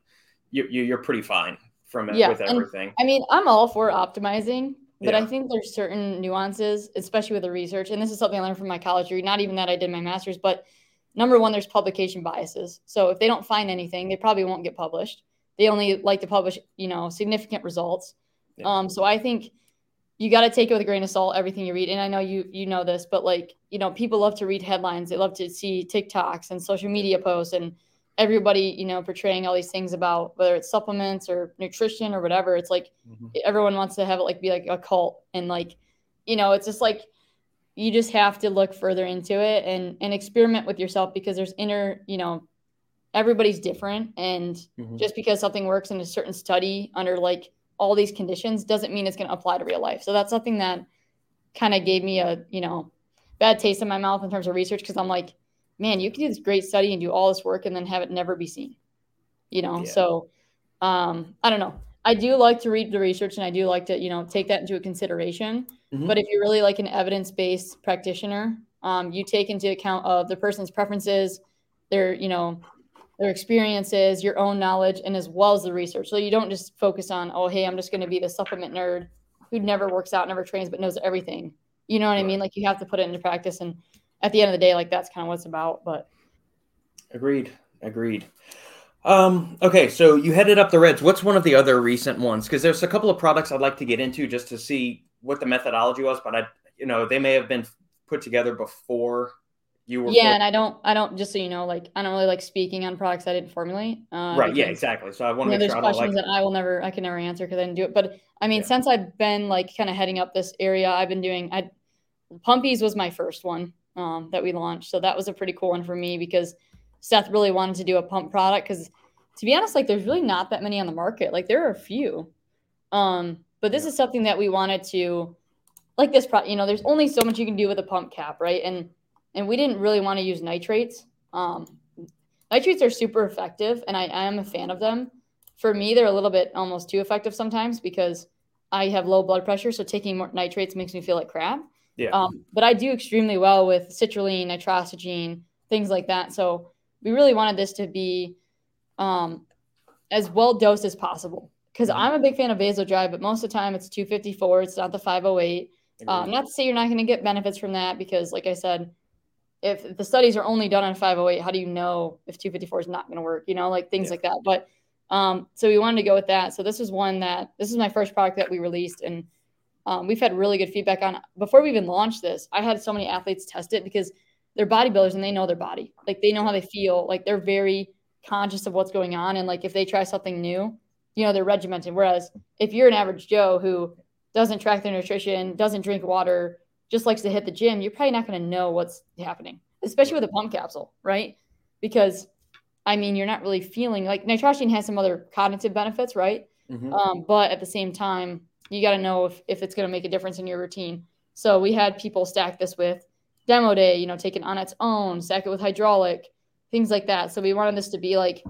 you, you are pretty fine from it yeah. with everything. And, I mean, I'm all for optimizing but yeah. I think there's certain nuances, especially with the research. And this is something I learned from my college degree, not even that I did my master's, but number one, there's publication biases. So if they don't find anything, they probably won't get published. They only like to publish, you know, significant results. Yeah. Um, so I think you got to take it with a grain of salt everything you read. And I know you you know this, but like you know, people love to read headlines. They love to see TikToks and social media posts and everybody, you know, portraying all these things about whether it's supplements or nutrition or whatever. It's like mm-hmm. everyone wants to have it like be like a cult and like, you know, it's just like you just have to look further into it and and experiment with yourself because there's inner, you know, everybody's different and mm-hmm. just because something works in a certain study under like all these conditions doesn't mean it's going to apply to real life. So that's something that kind of gave me a, you know, bad taste in my mouth in terms of research because I'm like man, you can do this great study and do all this work and then have it never be seen. You know, yeah. so um, I don't know. I do like to read the research and I do like to, you know, take that into consideration. Mm-hmm. But if you're really like an evidence-based practitioner, um, you take into account of the person's preferences, their, you know, their experiences, your own knowledge, and as well as the research. So you don't just focus on, oh, hey, I'm just going to be the supplement nerd who never works out, never trains, but knows everything. You know what right. I mean? Like you have to put it into practice and at the end of the day, like that's kind of what it's about. But agreed, agreed. Um, okay, so you headed up the Reds. What's one of the other recent ones? Because there's a couple of products I'd like to get into just to see what the methodology was, but I, you know, they may have been put together before you were. Yeah, and I don't, I don't. Just so you know, like I don't really like speaking on products I didn't formulate. Uh, right. Yeah. Exactly. So I want to make sure. There's questions like... that I will never, I can never answer because I didn't do it. But I mean, yeah. since I've been like kind of heading up this area, I've been doing. I, Pumpies was my first one um, that we launched. So that was a pretty cool one for me because Seth really wanted to do a pump product because to be honest, like there's really not that many on the market. Like there are a few. Um, but this is something that we wanted to like this pro you know, there's only so much you can do with a pump cap, right? And and we didn't really want to use nitrates. Um, nitrates are super effective and I, I am a fan of them. For me, they're a little bit almost too effective sometimes because I have low blood pressure. So taking more nitrates makes me feel like crap. Yeah. Um, but I do extremely well with citrulline, nitrosigine, things like that. So we really wanted this to be um, as well dosed as possible because mm-hmm. I'm a big fan of Vasodrive, but most of the time it's 254. It's not the 508. Um, not to say you're not going to get benefits from that because, like I said, if the studies are only done on 508, how do you know if 254 is not going to work? You know, like things yeah. like that. But um, so we wanted to go with that. So this is one that this is my first product that we released, and um, we've had really good feedback on before we even launched this. I had so many athletes test it because they're bodybuilders and they know their body. Like they know how they feel. Like they're very conscious of what's going on. And like if they try something new, you know, they're regimented. Whereas if you're an average Joe who doesn't track their nutrition, doesn't drink water, just likes to hit the gym, you're probably not going to know what's happening, especially with a pump capsule, right? Because I mean, you're not really feeling like nitrosigine has some other cognitive benefits, right? Mm-hmm. Um, but at the same time, you got to know if, if it's going to make a difference in your routine. So we had people stack this with demo day, you know, take it on its own, stack it with hydraulic, things like that. So we wanted this to be like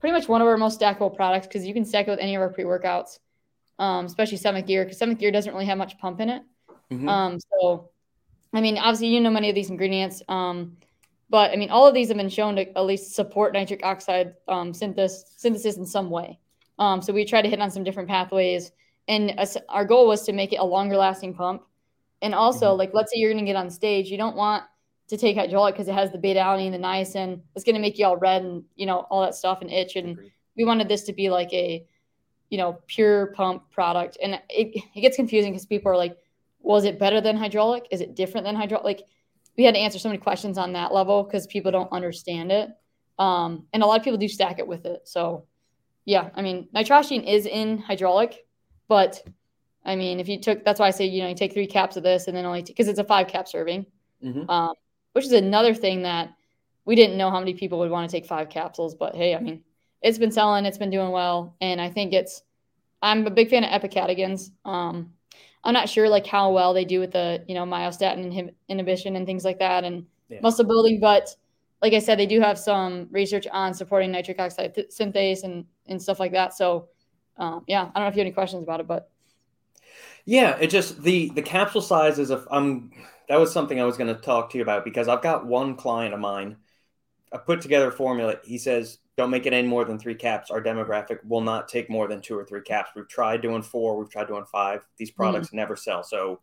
pretty much one of our most stackable products because you can stack it with any of our pre workouts, um, especially Seventh Gear because Seventh Gear doesn't really have much pump in it. Mm-hmm. Um, so, I mean, obviously, you know many of these ingredients, um, but I mean, all of these have been shown to at least support nitric oxide um, synthesis, synthesis in some way. Um, so we try to hit on some different pathways and our goal was to make it a longer lasting pump and also mm-hmm. like let's say you're going to get on stage you don't want to take hydraulic because it has the beta alanine, the niacin. It's going to make you all red and you know all that stuff and itch. And Agreed. we wanted this to be like a you know pure pump product. And it it gets confusing because people are like, was it better than hydraulic? Is it different than hydraulic? Like we had to answer so many questions on that level because people don't understand it. Um, and a lot of people do stack it with it. So yeah, I mean nitrosigine is in hydraulic, but I mean if you took that's why I say you know you take three caps of this and then only because it's a five cap serving. Mm-hmm. Um, which is another thing that we didn't know how many people would want to take five capsules. But hey, I mean, it's been selling, it's been doing well, and I think it's. I'm a big fan of epicatechins. Um, I'm not sure like how well they do with the you know myostatin inhib- inhibition and things like that, and yeah. muscle building. But like I said, they do have some research on supporting nitric oxide th- synthase and and stuff like that. So um, yeah, I don't know if you have any questions about it, but yeah, it just the the capsule size is a. I'm that was something I was going to talk to you about because I've got one client of mine. I put together a formula. He says, don't make it any more than three caps. Our demographic will not take more than two or three caps. We've tried doing four, we've tried doing five. These mm-hmm. products mm-hmm. never sell. So,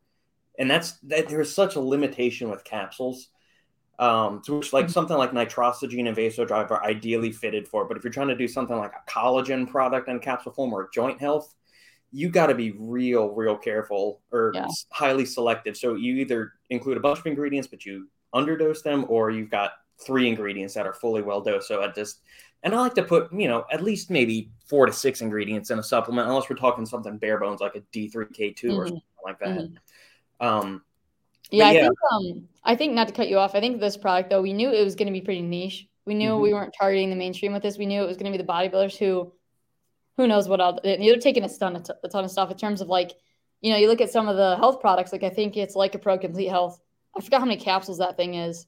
and that's that there's such a limitation with capsules. Um, to which like mm-hmm. something like nitrosigine and vasodrive are ideally fitted for. But if you're trying to do something like a collagen product in capsule form or joint health, you got to be real, real careful or yeah. highly selective. So you either include a bunch of ingredients, but you underdose them, or you've got three ingredients that are fully well dosed. So I just, and I like to put, you know, at least maybe four to six ingredients in a supplement, unless we're talking something bare bones like a D3K2 mm-hmm. or something like that. Mm-hmm. Um, yeah, yeah, I think, um, I think not to cut you off. I think this product though, we knew it was going to be pretty niche. We knew mm-hmm. we weren't targeting the mainstream with this. We knew it was going to be the bodybuilders who who knows what else. They're taking a ton, a ton of stuff in terms of like, you know, you look at some of the health products. Like I think it's like a Pro Complete Health. I forgot how many capsules that thing is.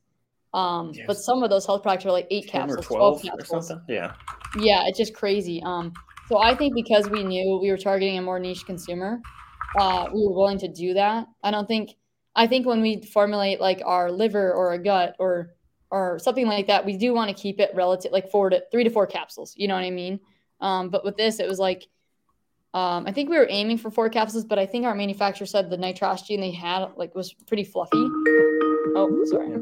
Um, yes. but some of those health products are like eight capsules, 12, 12 capsules. Yeah. Yeah, it's just crazy. Um, so I think because we knew we were targeting a more niche consumer, uh, we were willing to do that. I don't think I think when we formulate like our liver or a gut or or something like that, we do want to keep it relative like four to three to four capsules. You know what I mean? Um, but with this, it was like, um, I think we were aiming for four capsules, but I think our manufacturer said the nitrosigine they had like was pretty fluffy. Oh, sorry.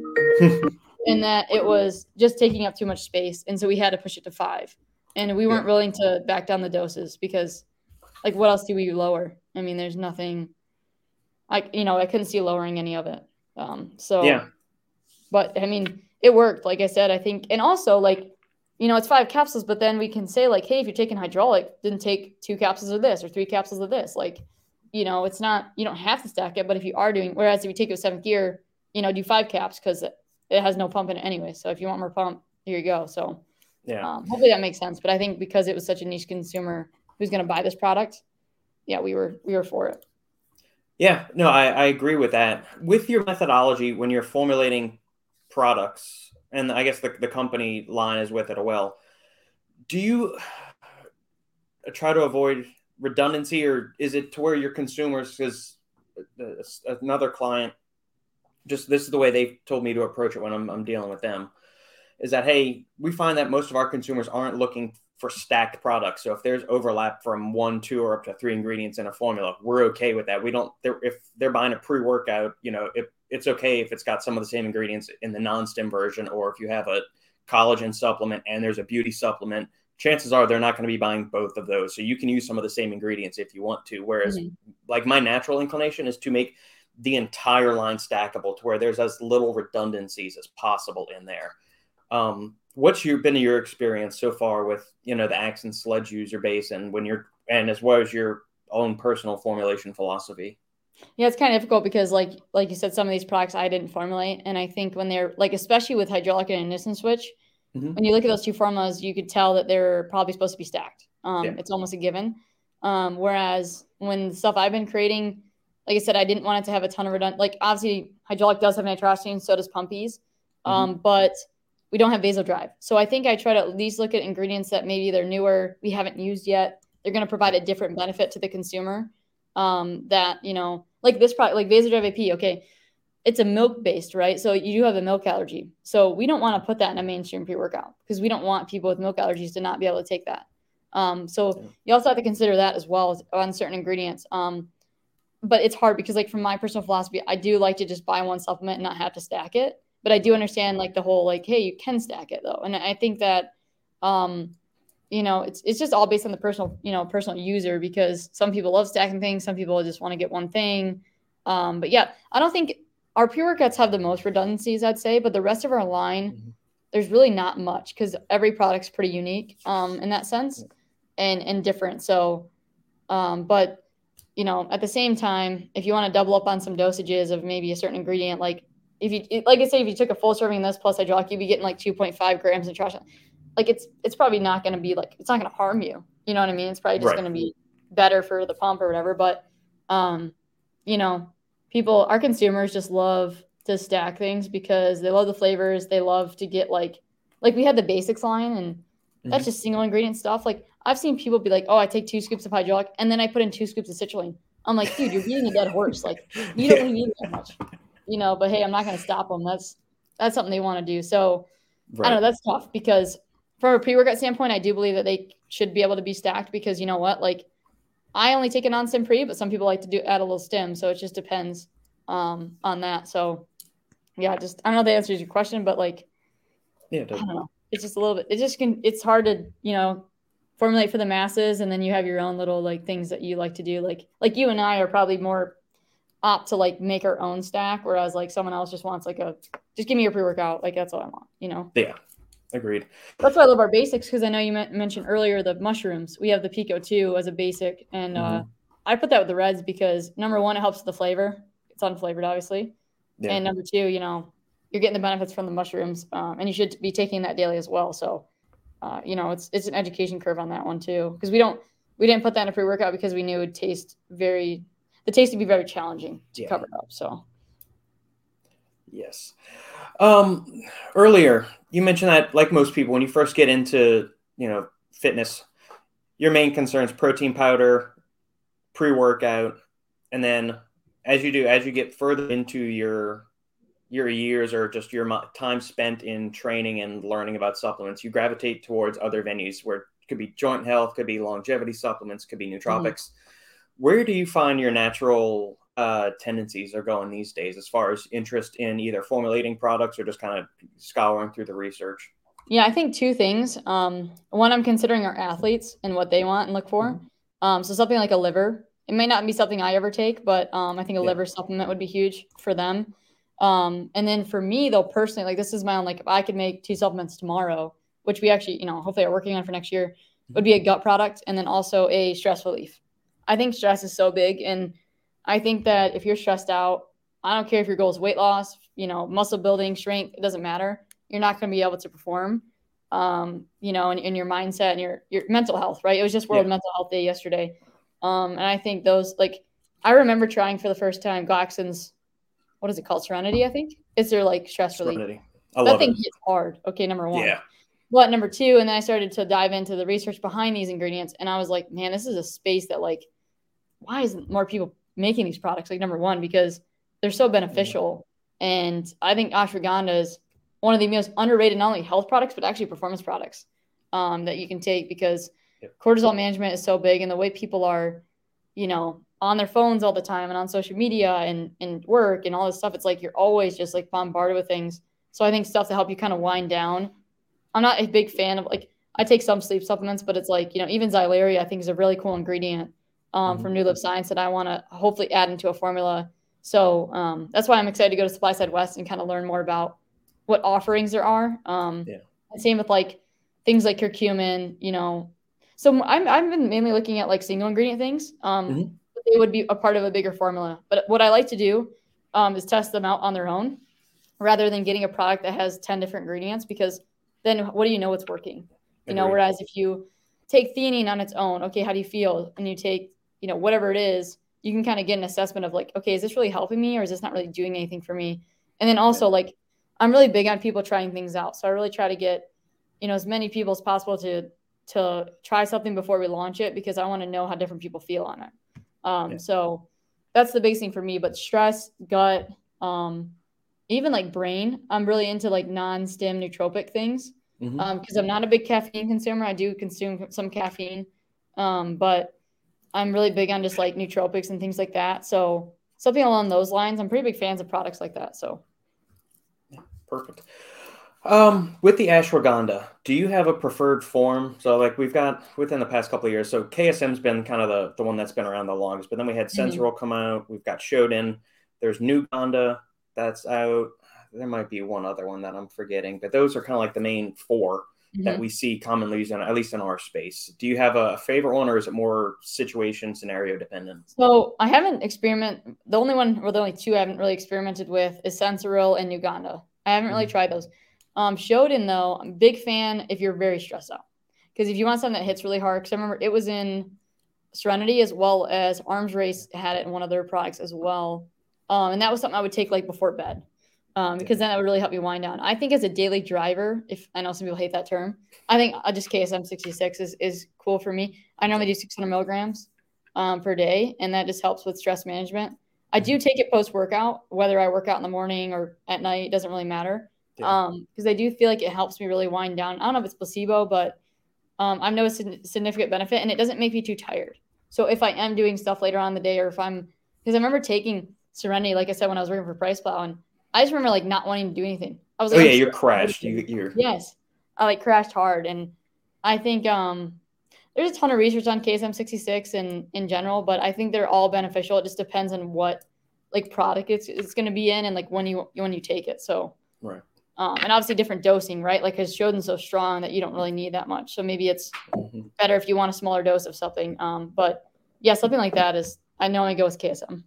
and that it was just taking up too much space, and so we had to push it to five. And we weren't yeah. willing to back down the doses because, like, what else do we lower? I mean, there's nothing. I you know I couldn't see lowering any of it. Um, so yeah. But I mean, it worked. Like I said, I think, and also like you know, it's five capsules, but then we can say like, hey, if you're taking hydraulic, then take two capsules of this or three capsules of this. Like, you know, it's not you don't have to stack it, but if you are doing, whereas if you take it with seventh gear, you know, do five caps because it, has no pump in it anyway. So if you want more pump, here you go. So yeah, um, hopefully that makes sense. But I think because it was such a niche consumer who's going to buy this product, yeah, we were we were for it. Yeah, no, I, I agree with that. With your methodology, when you're formulating products, and I guess the, the company line is with it as well. Do you try to avoid redundancy, or is it to where your consumers, because uh, uh, another client, just this is the way they told me to approach it when I'm, I'm dealing with them, is that hey, we find that most of our consumers aren't looking for stacked products. So if there's overlap from one, two, or up to three ingredients in a formula, we're okay with that. We don't. They're, if they're buying a pre-workout, you know, if it's okay if it's got some of the same ingredients in the non-stim version, or if you have a collagen supplement and there's a beauty supplement, chances are they're not going to be buying both of those. So you can use some of the same ingredients if you want to. Whereas, mm-hmm. like my natural inclination is to make the entire line stackable to where there's as little redundancies as possible in there. Um, what's your been your experience so far with you know the Axe and Sledge user base and when you're and as well as your own personal formulation philosophy? Yeah, it's kind of difficult because, like, like you said, some of these products I didn't formulate, and I think when they're like, especially with hydraulic and ignition switch, mm-hmm. when you look at those two formulas, you could tell that they're probably supposed to be stacked. Um, yeah. It's almost a given. Um, whereas when the stuff I've been creating, like I said, I didn't want it to have a ton of redundant. Like obviously, hydraulic does have nitrosigine, so does pumpies, mm-hmm. um, but we don't have vasodrive. So I think I try to at least look at ingredients that maybe they're newer, we haven't used yet. They're going to provide a different benefit to the consumer um, that you know like this product like vasodrive ap okay it's a milk based right so you do have a milk allergy so we don't want to put that in a mainstream pre-workout because we don't want people with milk allergies to not be able to take that um, so yeah. you also have to consider that as well on certain ingredients um, but it's hard because like from my personal philosophy i do like to just buy one supplement and not have to stack it but I do understand like the whole like, hey, you can stack it though, and I think that, um, you know, it's it's just all based on the personal, you know, personal user because some people love stacking things, some people just want to get one thing. Um, but yeah, I don't think our pre workouts have the most redundancies, I'd say, but the rest of our line, mm-hmm. there's really not much because every product's pretty unique um, in that sense and and different. So, um, but you know, at the same time, if you want to double up on some dosages of maybe a certain ingredient, like if you like I say, if you took a full serving of this plus hydraulic, you'd be getting like 2.5 grams of trash. Like it's it's probably not going to be like it's not going to harm you. You know what I mean? It's probably just right. going to be better for the pump or whatever. But um, you know, people, our consumers just love to stack things because they love the flavors. They love to get like like we had the basics line and that's mm-hmm. just single ingredient stuff. Like I've seen people be like, "Oh, I take two scoops of hydraulic and then I put in two scoops of citrulline." I'm like, dude, you're beating a dead horse. Like you don't yeah. need that much, you know. But hey, I'm not going to stop them. That's that's something they want to do. So right. I don't know. That's tough because from a pre-workout standpoint, I do believe that they should be able to be stacked because you know what, like I only take a non-stim pre, but some people like to do add a little stim. So it just depends um, on that. So yeah, just I don't know if that answers your question, but like yeah, I don't know. It's just a little bit. It just can. It's hard to you know formulate for the masses, and then you have your own little like things that you like to do. Like like you and I are probably more opt to like make our own stack, whereas like someone else just wants like a just give me your pre workout. Like that's all I want. You know. Yeah. Agreed. That's why I love our basics because I know you mentioned earlier the mushrooms. We have the PeakO2 as a basic, and uh, mm-hmm. uh, I put that with the reds because number one, it helps the flavor. It's unflavored, obviously, yeah. and number two, you know, you're getting the benefits from the mushrooms, um, and you should be taking that daily as well. So, uh, you know, it's it's an education curve on that one too because we don't we didn't put that in a pre workout because we knew it would taste very the taste would be very challenging to yeah. cover up. So, yes. Um, earlier you mentioned that, like most people, when you first get into you know fitness, your main concern is protein powder, pre workout, and then as you do, as you get further into your your years or just your time spent in training and learning about supplements, you gravitate towards other venues where it could be joint health, could be longevity supplements, could be nootropics. Mm-hmm. Where do you find your natural uh, tendencies are going these days as far as interest in either formulating products or just kind of scouring through the research? Yeah, I think two things. Um, one, I'm considering our athletes and what they want and look for. Mm-hmm. Um, so something like a liver. It may not be something I ever take, but um, I think a yeah. liver supplement would be huge for them. Um, and then for me, though, personally, like this is my own, like if I could make two supplements tomorrow, which we actually, you know, hopefully are working on for next year, would be a gut product and then also a stress relief. I think stress is so big and I think that if you're stressed out, I don't care if your goal is weight loss, you know, muscle building, strength, it doesn't matter. You're not going to be able to perform, um, you know, in, in, your mindset and your, your mental health, right? It was just World yeah. Mental Health Day yesterday. Um, and I think those, like, I remember trying for the first time Glaxon's, what is it called? Serenity, I think. Is there like stress relief? Serenity. I that thing it. hits hard. Okay, number one. Yeah. But number two, and then I started to dive into the research behind these ingredients, and I was like, man, this is a space that like, why isn't more people making these products? Like number one because they're so beneficial. And i think ashwagandha is one of the most underrated not only health products but actually performance products um, that you can take because yep. cortisol management is so big and the way people are you know on their phones all the time and on social media and, and work and all this stuff it's like you're always just like bombarded with things. So i think stuff to help you kind of wind down. I'm not a big fan of like i take some sleep supplements but it's like you know even xylaria i think is a really cool ingredient um, mm-hmm. from NuLiv Science that I want to hopefully add into a formula. So um, that's why I'm excited to go to SupplySide West and kind of learn more about what offerings there are. Um, yeah. Same with like things like curcumin, you know. So I'm I've been mainly looking at like single ingredient things. Um, mm-hmm. They would be a part of a bigger formula. But what I like to do um, is test them out on their own, rather than getting a product that has ten different ingredients. Because then what do you know what's working? You know. Whereas if you take theanine on its own, okay, how do you feel? And you take you know, whatever it is, you can kind of get an assessment of like, okay, is this really helping me or is this not really doing anything for me? And then also like I'm really big on people trying things out. So I really try to get, you know, as many people as possible to to try something before we launch it because I want to know how different people feel on it. Um, yeah. so that's the big thing for me. But stress, gut, um, even like brain, I'm really into like non-stim nootropic things. because mm-hmm. um, I'm not a big caffeine consumer. I do consume some caffeine, um, but I'm really big on just like nootropics and things like that. So something along those lines. I'm pretty big fans of products like that. So Perfect. Um, with the ashwagandha, do you have a preferred form? So, like we've got within the past couple of years, so KSM's been kind of the, the one that's been around the longest, but then we had Sensoril mm-hmm. come out. We've got Shoden. There's Nuganda that's out. There might be one other one that I'm forgetting, but those are kind of like the main 4 mm-hmm. that we see commonly used, in, at least in our space. Do you have a favorite one, or is it more situation scenario dependent? So I haven't experimented. The only one, or the only two I haven't really experimented with is Sensoril and Uganda. I haven't really mm-hmm. tried those. Um, Shoden though, I'm a big fan if you're very stressed out. Because if you want something that hits really hard, because I remember it was in Serenity as well as Arms Race had it in one of their products as well. Um, and that was something I would take like before bed. Um, because then that would really help you wind down. I think as a daily driver, if I know some people hate that term, I think uh, just KSM 66 is, is cool for me. I normally do 600 milligrams um, per day, and that just helps with stress management. I do take it post workout, whether I work out in the morning or at night, doesn't really matter. Yeah. Um, because I do feel like it helps me really wind down. I don't know if it's placebo, but um, I've noticed a significant benefit, and it doesn't make me too tired. So if I am doing stuff later on the day, or if I'm, because I remember taking Serenity, like I said, when I was working for PricePlow, and I just remember like not wanting to do anything. I was like, oh yeah, you're crashed. You, you're yes, I like crashed hard, and I think um, there's a ton of research on KSM 66 and in general, but I think they're all beneficial. It just depends on what like product it's, it's going to be in and like when you when you take it. So right. Um, and obviously different dosing, right? Like has shown so strong that you don't really need that much. So maybe it's mm-hmm. better if you want a smaller dose of something. Um, but yeah, something like that is I know I go with KSM.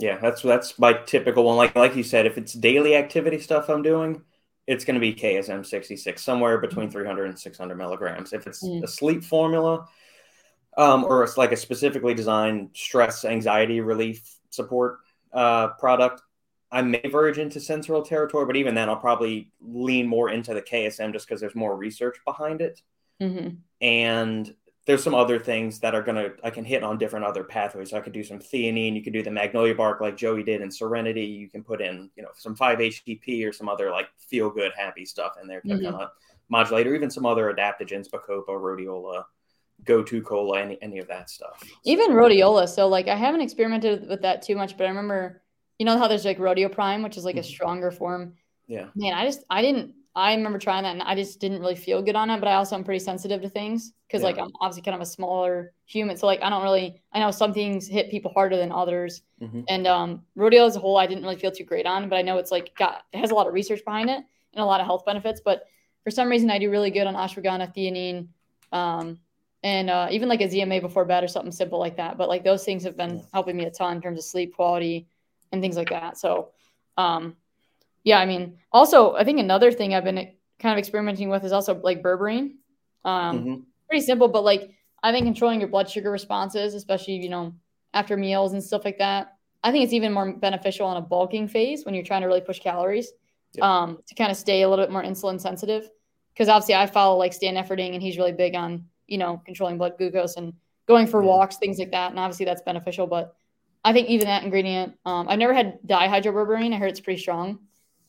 Yeah, that's that's my typical one. Like like you said, if it's daily activity stuff I'm doing, it's going to be KSM 66, somewhere between 300 and 600 milligrams. If it's mm. a sleep formula, um, or it's like a specifically designed stress anxiety relief support uh, product, I may verge into Sensoril territory, but even then, I'll probably lean more into the KSM just because there's more research behind it. Mm-hmm. And there's some other things that are gonna I can hit on different other pathways. So I could do some theanine. You could do the magnolia bark like Joey did in Serenity. You can put in you know some 5-HTP or some other like feel good happy stuff in there to mm-hmm. kind of modulate, or even some other adaptogens, Bacopa, Rhodiola, Gotu Kola, any any of that stuff. Even Rhodiola. So like I haven't experimented with that too much, but I remember you know how there's like RhodioPrime, which is like a mm-hmm. stronger form. Yeah. Man, I just I didn't I remember trying that and I just didn't really feel good on it. But I also am pretty sensitive to things because yeah. like I'm obviously kind of a smaller human, so like I don't really I know some things hit people harder than others. Mm-hmm. And um, rodeo as a whole, I didn't really feel too great on, but I know it's like got it has a lot of research behind it and a lot of health benefits. But for some reason, I do really good on ashwagandha, theanine, um, and uh, even like a ZMA before bed or something simple like that. But like those things have been yeah. helping me a ton in terms of sleep quality and things like that. So, um, yeah, I mean, also, I think another thing I've been kind of experimenting with is also like berberine. Um, mm-hmm. Pretty simple, but like I think controlling your blood sugar responses, especially you know after meals and stuff like that. I think it's even more beneficial on a bulking phase when you're trying to really push calories yep. um, to kind of stay a little bit more insulin sensitive. Because obviously, I follow like Stan Efferding, and he's really big on you know controlling blood glucose and going for yeah. walks, things like that. And obviously, that's beneficial. But I think even that ingredient, um, I've never had dihydroberberine. I heard it's pretty strong.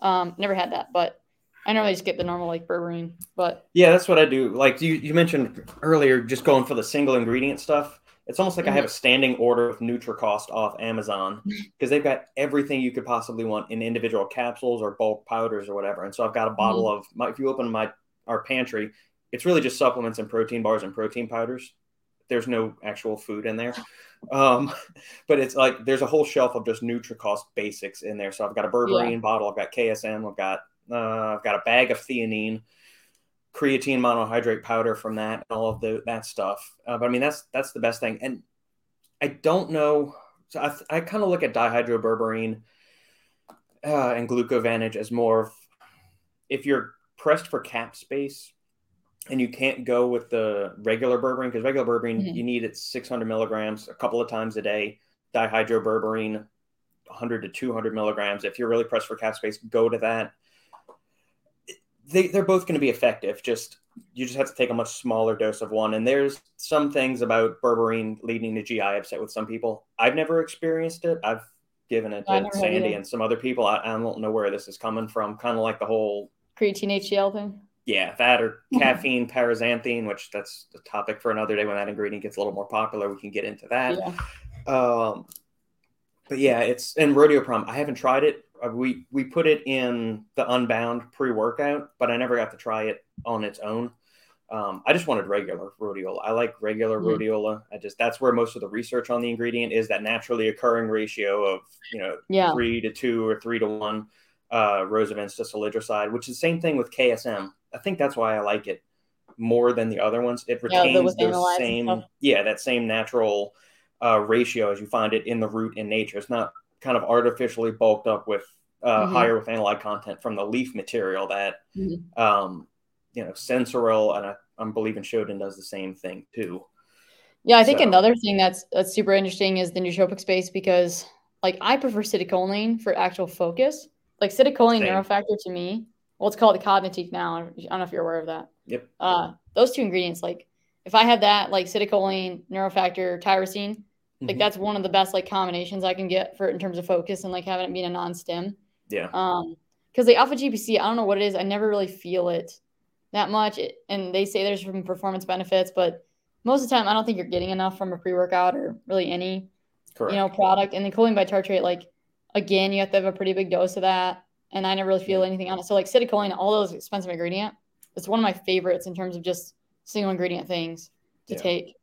Um, never had that, but I normally just get the normal like berberine. But yeah, that's what I do. Like you, you mentioned earlier, just going for the single ingredient stuff. It's almost like mm-hmm. I have a standing order with NutriCost off Amazon because they've got everything you could possibly want in individual capsules or bulk powders or whatever. And so I've got a bottle mm-hmm. of. My, if you open my our pantry, it's really just supplements and protein bars and protein powders. There's no actual food in there. Um, but it's like there's a whole shelf of just NutriCost basics in there. So I've got a berberine yeah. bottle, I've got KSM, I've got uh, I've got a bag of theanine, creatine monohydrate powder from that, and all of the that stuff. Uh, but I mean that's that's the best thing. And I don't know. So I, I kind of look at dihydroberberine uh, and glucovantage as more of if you're pressed for cap space and you can't go with the regular berberine because regular berberine mm-hmm. you need it 600 milligrams a couple of times a day. Dihydroberberine 100 to 200 milligrams. If you're really pressed for cap space go to that. They, they're both going to be effective just you just have to take a much smaller dose of one. And there's some things about berberine leading to gi upset with some people. I've never experienced it. I've given it to sandy and some other people. I, I don't know where this is coming from. Kind of like the whole creatine hcl thing yeah, that or caffeine paraxanthine, which that's a topic for another day when that ingredient gets a little more popular. We can get into that. Yeah. Um, but yeah, it's and RhodioPrime. I haven't tried it. uh, we we put it in the Unbound pre workout, but I never got to try it on its own. Um, I just wanted regular rhodiola. I like regular mm. rhodiola. I just that's where most of the research on the ingredient is that naturally occurring ratio of you know yeah. three to two or three to one uh, rosavins to salidroside, which is the same thing with KSM. I think that's why I like it more than the other ones. It retains yeah, those same yeah that same natural uh, ratio as you find it in the root in nature. It's not kind of artificially bulked up with uh, mm-hmm. higher with analyte content from the leaf material that mm-hmm. um, you know Sensoril and I, I'm believing Shoden does the same thing too. Yeah, I think so. another thing that's that's super interesting is the nootropic space because like I prefer citicoline for actual focus. Like citicoline neurofactor to me, well, it's called the Cognitique now. I don't know if you're aware of that. Yep. Uh, those two ingredients, like if I had that, like citicoline, neurofactor, tyrosine, like mm-hmm. that's one of the best like combinations I can get for it in terms of focus and like having it being a non-stim. Yeah. Um, because the alpha GPC, I don't know what it is. I never really feel it that much. And they say there's some performance benefits, but most of the time, I don't think you're getting enough from a pre workout or really any, Correct. you know, product. And the choline bitartrate, like, again, you have to have a pretty big dose of that. And I never really feel anything on it. So, like, citicoline, all those expensive ingredient, it's one of my favorites in terms of just single ingredient things to yeah. take.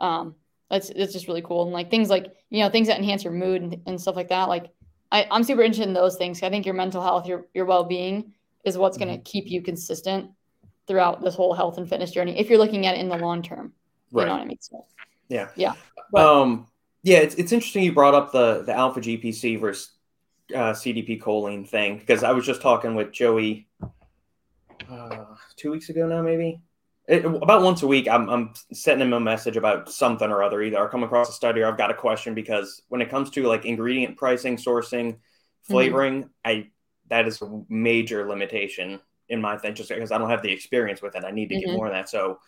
Um, that's it's just really cool. And like things like, you know, things that enhance your mood and, and stuff like that. Like, I, I'm super interested in those things. I think your mental health, your your well being is what's mm-hmm. going to keep you consistent throughout this whole health and fitness journey if you're looking at it in the long term. Right. You know what I mean? So, yeah. Yeah. But, um, yeah, it's, it's interesting you brought up the, the alpha GPC versus uh, CDP choline thing because I was just talking with Joey uh, two weeks ago now, maybe. It, about once a week, I'm, I'm sending him a message about something or other. Either I come across a study or I've got a question because when it comes to like ingredient pricing, sourcing, mm-hmm. flavoring, mm-hmm. I that is a major limitation in my thing just because I don't have the experience with it. I need to mm-hmm. get more of that. So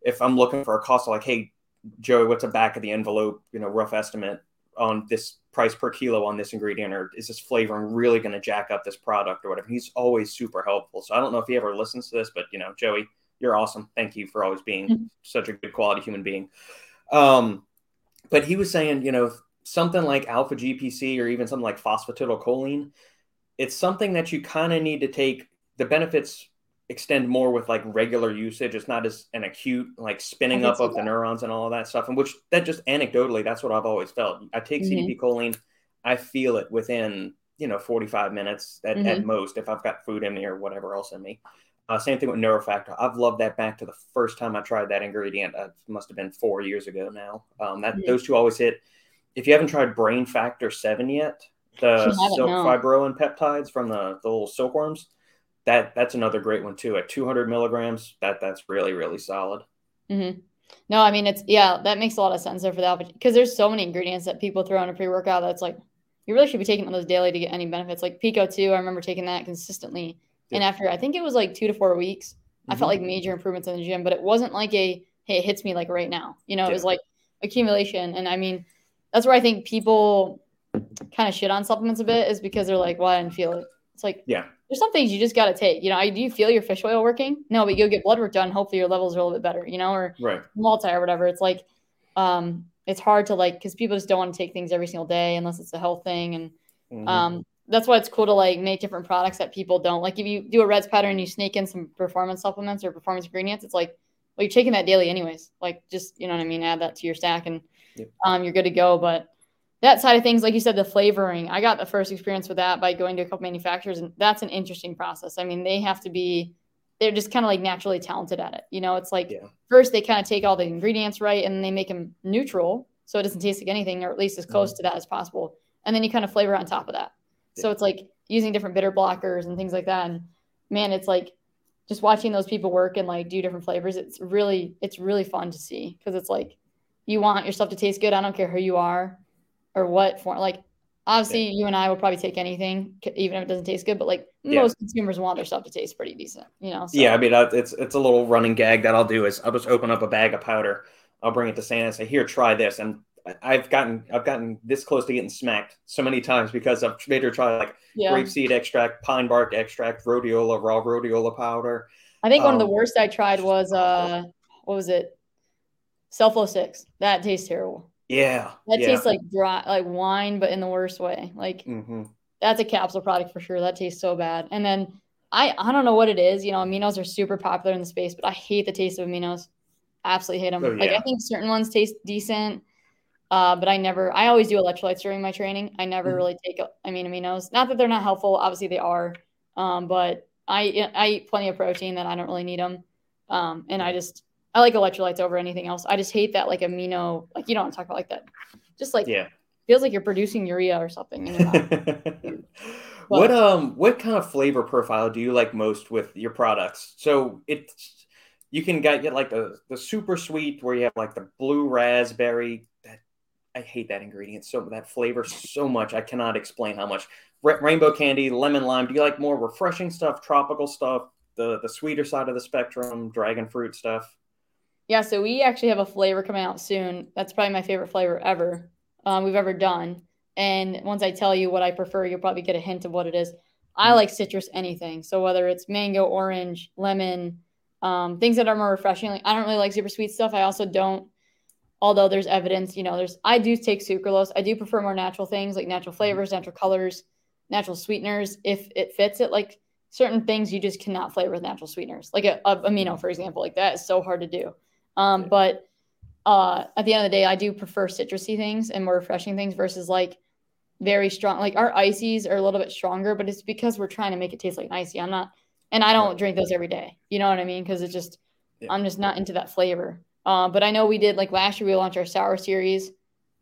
if I'm looking for a cost like, hey, Joey, what's the back of the envelope, you know, rough estimate on this price per kilo on this ingredient, or is this flavoring really going to jack up this product or whatever? He's always super helpful. So I don't know if he ever listens to this, but you know, Joey, you're awesome. Thank you for always being mm-hmm. such a good quality human being. Um, but he was saying, you know, something like alpha GPC or even something like phosphatidylcholine, it's something that you kind of need to take the benefits extend more with like regular usage. It's not as an acute like spinning up of that. the neurons and all of that stuff. And which that just anecdotally, that's what I've always felt. I take mm-hmm. CDP choline, I feel it within you know 45 minutes at, mm-hmm. at most if I've got food in me or whatever else in me. Uh, same thing with Neurofactor. I've loved that back to the first time I tried that ingredient. Uh, must have been four years ago now. Um, that mm-hmm. those two always hit. If you haven't tried Brain Factor Seven yet, the silk fibroin peptides from the, the little silkworms, that that's another great one too. At 200 milligrams, that that's really really solid. Mm-hmm. No, I mean it's yeah, that makes a lot of sense there for that because there's so many ingredients that people throw in a pre workout that's like you really should be taking those daily to get any benefits. Like PeakO2, I remember taking that consistently, yeah. and after I think it was like two to four weeks, mm-hmm. I felt mm-hmm. like major improvements in the gym. But it wasn't like a hey, it hits me like right now. You know, yeah. it was like accumulation, and I mean that's where I think people kind of shit on supplements a bit is because they're like, well, I didn't feel it. It's like yeah, there's some things you just got to take. You know, I do you feel your fish oil working? No, but you'll get blood work done. Hopefully your levels are a little bit better, you know, or right. multi or whatever. It's like, um, it's hard to like, cause people just don't want to take things every single day unless it's a health thing. And, mm-hmm. um, that's why it's cool to like make different products that people don't like. If you do a RED-S pattern and you sneak in some performance supplements or performance ingredients, it's like, well, you're taking that daily anyways. Like just, you know what I mean? Add that to your stack and, yep. um, you're good to go. But, that side of things, like you said, the flavoring, I got the first experience with that by going to a couple manufacturers, and that's an interesting process. I mean, they have to be, they're just kind of like naturally talented at it. You know, it's like yeah. first they kind of take all the ingredients right and they make them neutral so it doesn't taste like anything, or at least as close mm-hmm. to that as possible. And then you kind of flavor on top of that. Yeah. So it's like using different bitter blockers and things like that. And man, it's like just watching those people work and like do different flavors. It's really, it's really fun to see because it's like you want your stuff to taste good. I don't care who you are or what form. Like obviously, yeah. you and I will probably take anything, even if it doesn't taste good. But like yeah. most consumers want their stuff to taste pretty decent, you know. So. Yeah, I mean, it's it's a little running gag that I'll do is I'll just open up a bag of powder, I'll bring it to Santa and say, "Here, try this," and I've gotten I've gotten this close to getting smacked so many times because I've made her try like yeah. grapeseed extract, pine bark extract, rhodiola, raw rhodiola powder. I think um, one of the um, worst I tried was uh what was it? Sulflo six. That tastes terrible. Yeah. That yeah. tastes like dry, like wine, but in the worst way. Like, mm-hmm. that's a capsule product for sure. That tastes so bad. And then I I don't know what it is. You know, aminos are super popular in the space, but I hate the taste of aminos. Absolutely hate them. Oh, yeah. Like I think certain ones taste decent, uh, but I never. I always do electrolytes during my training. I never mm-hmm. really take I mean aminos. Not that they're not helpful. Obviously they are, um, but I I eat plenty of protein that I don't really need them, um, and I just I like electrolytes over anything else. I just hate that like amino like you don't want to talk about like that. Just like yeah, feels like you're producing urea or something. what um what kind of flavor profile do you like most with your products? So it's you can get, get like the the super sweet where you have like the blue raspberry. That I hate that ingredient so that flavor so much. I cannot explain how much. rainbow candy, lemon lime. Do you like more refreshing stuff, tropical stuff, the the sweeter side of the spectrum, dragon fruit stuff? Yeah, so we actually have a flavor coming out soon. That's probably my favorite flavor ever um, we've ever done. And once I tell you what I prefer, you'll probably get a hint of what it is. I mm-hmm. like citrus anything. So whether it's mango, orange, lemon, um, things that are more refreshing. Like I don't really like super sweet stuff. I also don't, although there's evidence, you know, there's I do take sucralose. I do prefer more natural things like natural mm-hmm. flavors, natural colors, natural sweeteners if it fits it. Like certain things you just cannot flavor with natural sweeteners, like a, a amino, for example. Like that is so hard to do. Um, but uh, at the end of the day, I do prefer citrusy things and more refreshing things versus like very strong. Like our ices are a little bit stronger, but it's because we're trying to make it taste like an icy. I'm not, and I don't drink those every day. You know what I mean? Because it's just, yeah. I'm just not into that flavor. Uh, but I know we did like last year, we launched our sour series,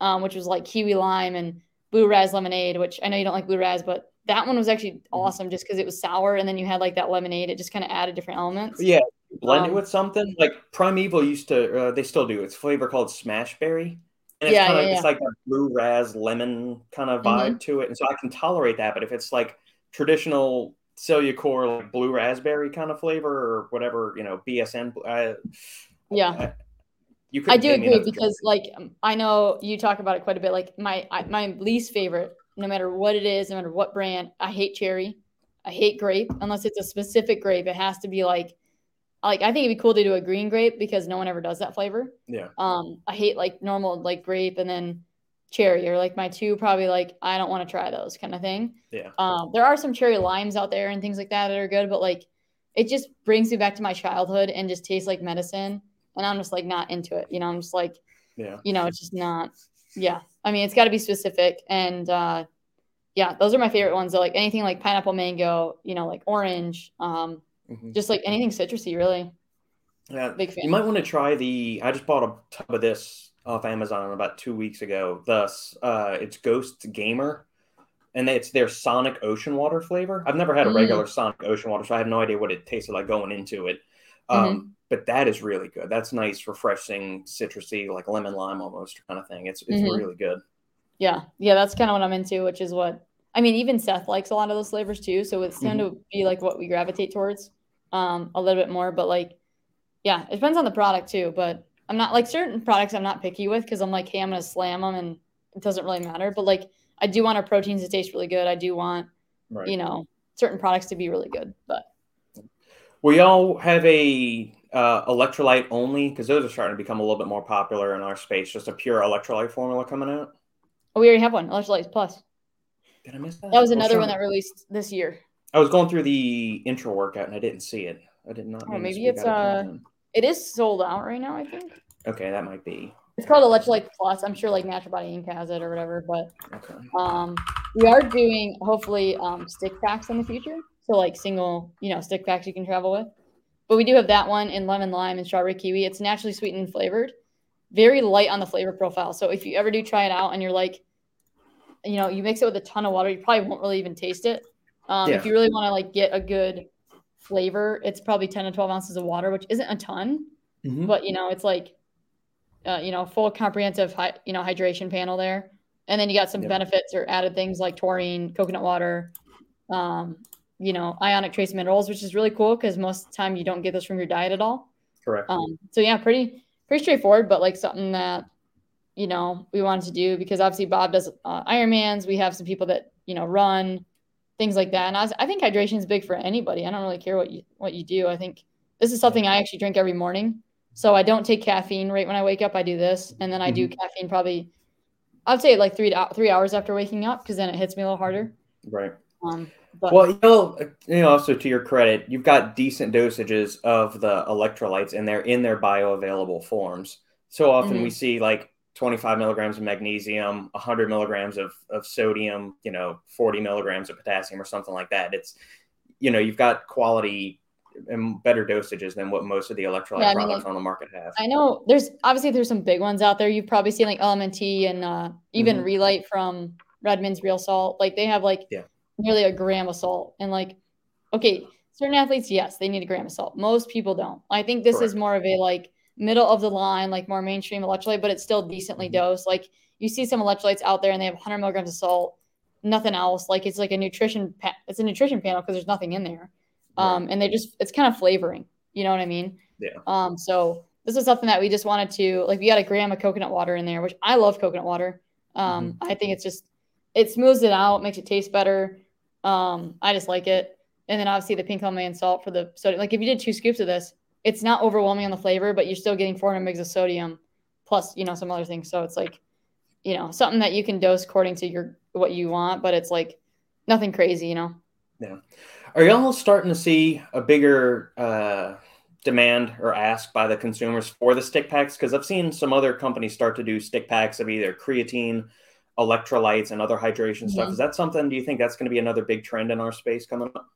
um, which was like kiwi lime and blue raz lemonade, which I know you don't like blue raz, but that one was actually mm-hmm. awesome just because it was sour and then you had like that lemonade. It just kind of added different elements. Yeah, blend um, it with something like Primeval used to. Uh, they still do. It's flavor called Smashberry. And it's yeah, kind of yeah, it's yeah. like a blue raz lemon kind of vibe mm-hmm. to it, and so I can tolerate that. But if it's like traditional Cellucor like blue raspberry kind of flavor or whatever, you know, BSN. Uh, yeah. I, you I do agree because, like, I know you talk about it quite a bit. Like, my I, my least favorite, no matter what it is, no matter what brand, I hate cherry. I hate grape unless it's a specific grape. It has to be like like I think it'd be cool to do a green grape because no one ever does that flavor. Yeah. Um, I hate like normal like grape and then cherry or like my two probably like I don't want to try those kind of thing. Yeah. Um, there are some cherry limes out there and things like that that are good, but like it just brings me back to my childhood and just tastes like medicine, and I'm just like not into it. You know, I'm just like, yeah, you know, it's just not. Yeah, I mean, it's got to be specific, and uh, yeah, those are my favorite ones. So like anything like pineapple, mango, you know, like orange. Um, Mm-hmm. Just like anything citrusy, really. Yeah, big fan. You might want to try the. I just bought a tub of this off Amazon about two weeks ago. Thus, uh, it's Ghost Gamer, and it's their Sonic Ocean Water flavor. I've never had a mm. regular Sonic Ocean Water, so I have no idea what it tasted like going into it. Um, mm-hmm. But that is really good. That's nice, refreshing, citrusy, like lemon lime almost kind of thing. It's it's mm-hmm. really good. Yeah, yeah, that's kind of what I'm into, which is what I mean. Even Seth likes a lot of those flavors too, so it's tend mm-hmm. to be like what we gravitate towards um, a little bit more. But like, yeah, it depends on the product too. But I'm not like certain products I'm not picky with because I'm like, hey, I'm gonna slam them and it doesn't really matter. But like, I do want our proteins to taste really good. I do want, right. you know, certain products to be really good. But we all have a uh, electrolyte only because those are starting to become a little bit more popular in our space. Just a pure electrolyte formula coming out. Oh, we already have one, electrolytes plus. Did I miss that? That was another one that released this year. I was going through the intro workout and I didn't see it. I did not. Oh, maybe it's uh, it is sold out right now. I think. Okay, that might be. It's called Electrolyte Plus. I'm sure like Natural Body Inc has it or whatever. But okay. um, we are doing hopefully um stick packs in the future. So like single, you know, stick packs you can travel with. But we do have that one in lemon lime and strawberry kiwi. It's naturally sweetened and flavored, very light on the flavor profile. So if you ever do try it out and you're like, you know, you mix it with a ton of water, you probably won't really even taste it. Um, yeah. If you really want to like get a good flavor, it's probably 10 to 12 ounces of water, which isn't a ton, mm-hmm. but you know, it's like, uh, you know, full comprehensive, hi- you know, hydration panel there. And then you got some benefits or added things like taurine, coconut water, um, you know, ionic trace minerals, which is really cool because most of the time you don't get those from your diet at all. Correct. Um, so yeah, pretty, pretty straightforward, but like something that, you know, we wanted to do because obviously Bob does uh, Ironmans. We have some people that, you know, run, things like that. And I, I think hydration is big for anybody. I don't really care what you what you do. I think this is something I actually drink every morning. So I don't take caffeine right when I wake up. I do this, and then I do mm-hmm. caffeine probably. I'd say like three to, three hours after waking up because then it hits me a little harder. Right. Um, but. Well, you know, you know, also to your credit, you've got decent dosages of the electrolytes and they're in their bioavailable forms. So often mm-hmm. we see like 25 milligrams of magnesium, 100 milligrams of, of sodium, you know, 40 milligrams of potassium or something like that. It's, you know, you've got quality and better dosages than what most of the electrolyte yeah, products like, on the market have. I know there's obviously there's some big ones out there. You've probably seen like LMNT and uh, even mm-hmm. Re-Lyte from Redmond's Real Salt. Like they have like yeah. nearly a gram of salt. And like, okay, certain athletes, yes, they need a gram of salt. Most people don't. I think this Correct. is more of a like middle of the line, like more mainstream electrolyte, but it's still decently mm-hmm. dosed. Like you see some electrolytes out there and they have 100 milligrams of salt, nothing else. Like it's like a nutrition, pa- it's a nutrition panel because there's nothing in there. Um, right. and they just, it's kind of flavoring. You know what I mean? Yeah. Um, so this is something that we just wanted to, like, we got a gram of coconut water in there, which I love coconut water. Um, mm-hmm. I think it's just, it smooths it out, makes it taste better. Um, I just like it. And then obviously the pink Himalayan salt for the sodium. Like if you did two scoops of this, it's not overwhelming on the flavor, but you're still getting 400 mgs of sodium plus, you know, some other things. So it's like, you know, something that you can dose according to your what you want, but it's like nothing crazy, you know. Yeah. Are y'all starting to see a bigger uh, demand or ask by the consumers for the stick packs? Because I've seen some other companies start to do stick packs of either creatine, electrolytes, and other hydration mm-hmm. stuff. Is that something? Do you think that's going to be another big trend in our space coming up?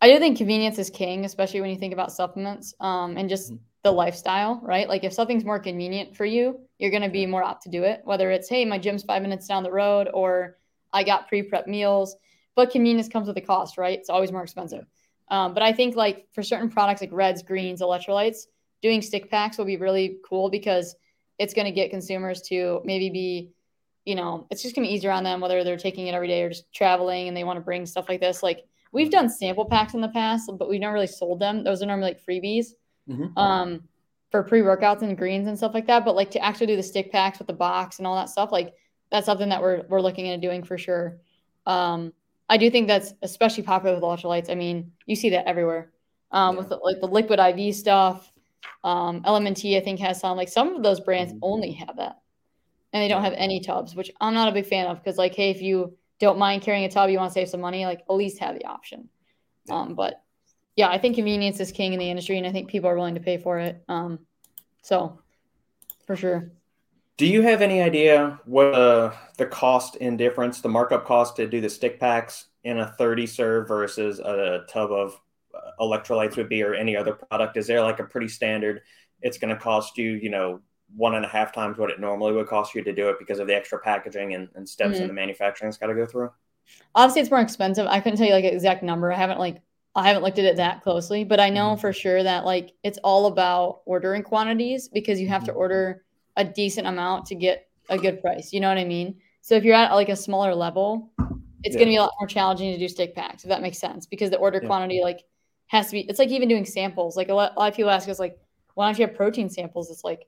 I do think convenience is king, especially when you think about supplements um, and just mm-hmm. the lifestyle, right? Like if something's more convenient for you, you're going to be more apt to do it. Whether it's, hey, my gym's five minutes down the road, or I got pre-prep meals. But convenience comes with a cost, right? It's always more expensive. Um, but I think like for certain products like reds, greens, electrolytes, doing stick packs will be really cool because it's going to get consumers to maybe be, you know, it's just going to be easier on them whether they're taking it every day or just traveling and they want to bring stuff like this. Like We've done sample packs in the past, but we've never really sold them. Those are normally like freebies mm-hmm. um, for pre workouts and greens and stuff like that. But like to actually do the stick packs with the box and all that stuff, like that's something that we're we're looking into doing for sure. Um, I do think that's especially popular with electrolytes. I mean, you see that everywhere um, yeah. with the, like the liquid IV stuff. Um, LMNT, I think, has some. Like some of those brands mm-hmm. only have that, and they don't have any tubs, which I'm not a big fan of because, like, hey, if you don't mind carrying a tub, you want to save some money, like at least have the option. Um, but yeah, I think convenience is king in the industry, and I think people are willing to pay for it. Um, so for sure. Do you have any idea what uh, the cost in difference, the markup cost to do the stick packs in a 30 serve versus a tub of uh, electrolytes would be, or any other product? Is there like a pretty standard? It's going to cost you, you know, one and a half times what it normally would cost you to do it because of the extra packaging and, and steps mm-hmm. in the manufacturing's got to go through? Obviously, it's more expensive. I couldn't tell you like an exact number. I haven't like I haven't looked at it that closely, but I know mm-hmm. for sure that like it's all about ordering quantities because you have to mm-hmm. order a decent amount to get a good price. You know what I mean? So if you're at like a smaller level, it's yeah. going to be a lot more challenging to do stick packs if that makes sense because the order yeah. quantity like has to be. It's like even doing samples. Like a lot, a lot of people ask us like, why don't you have protein samples? It's like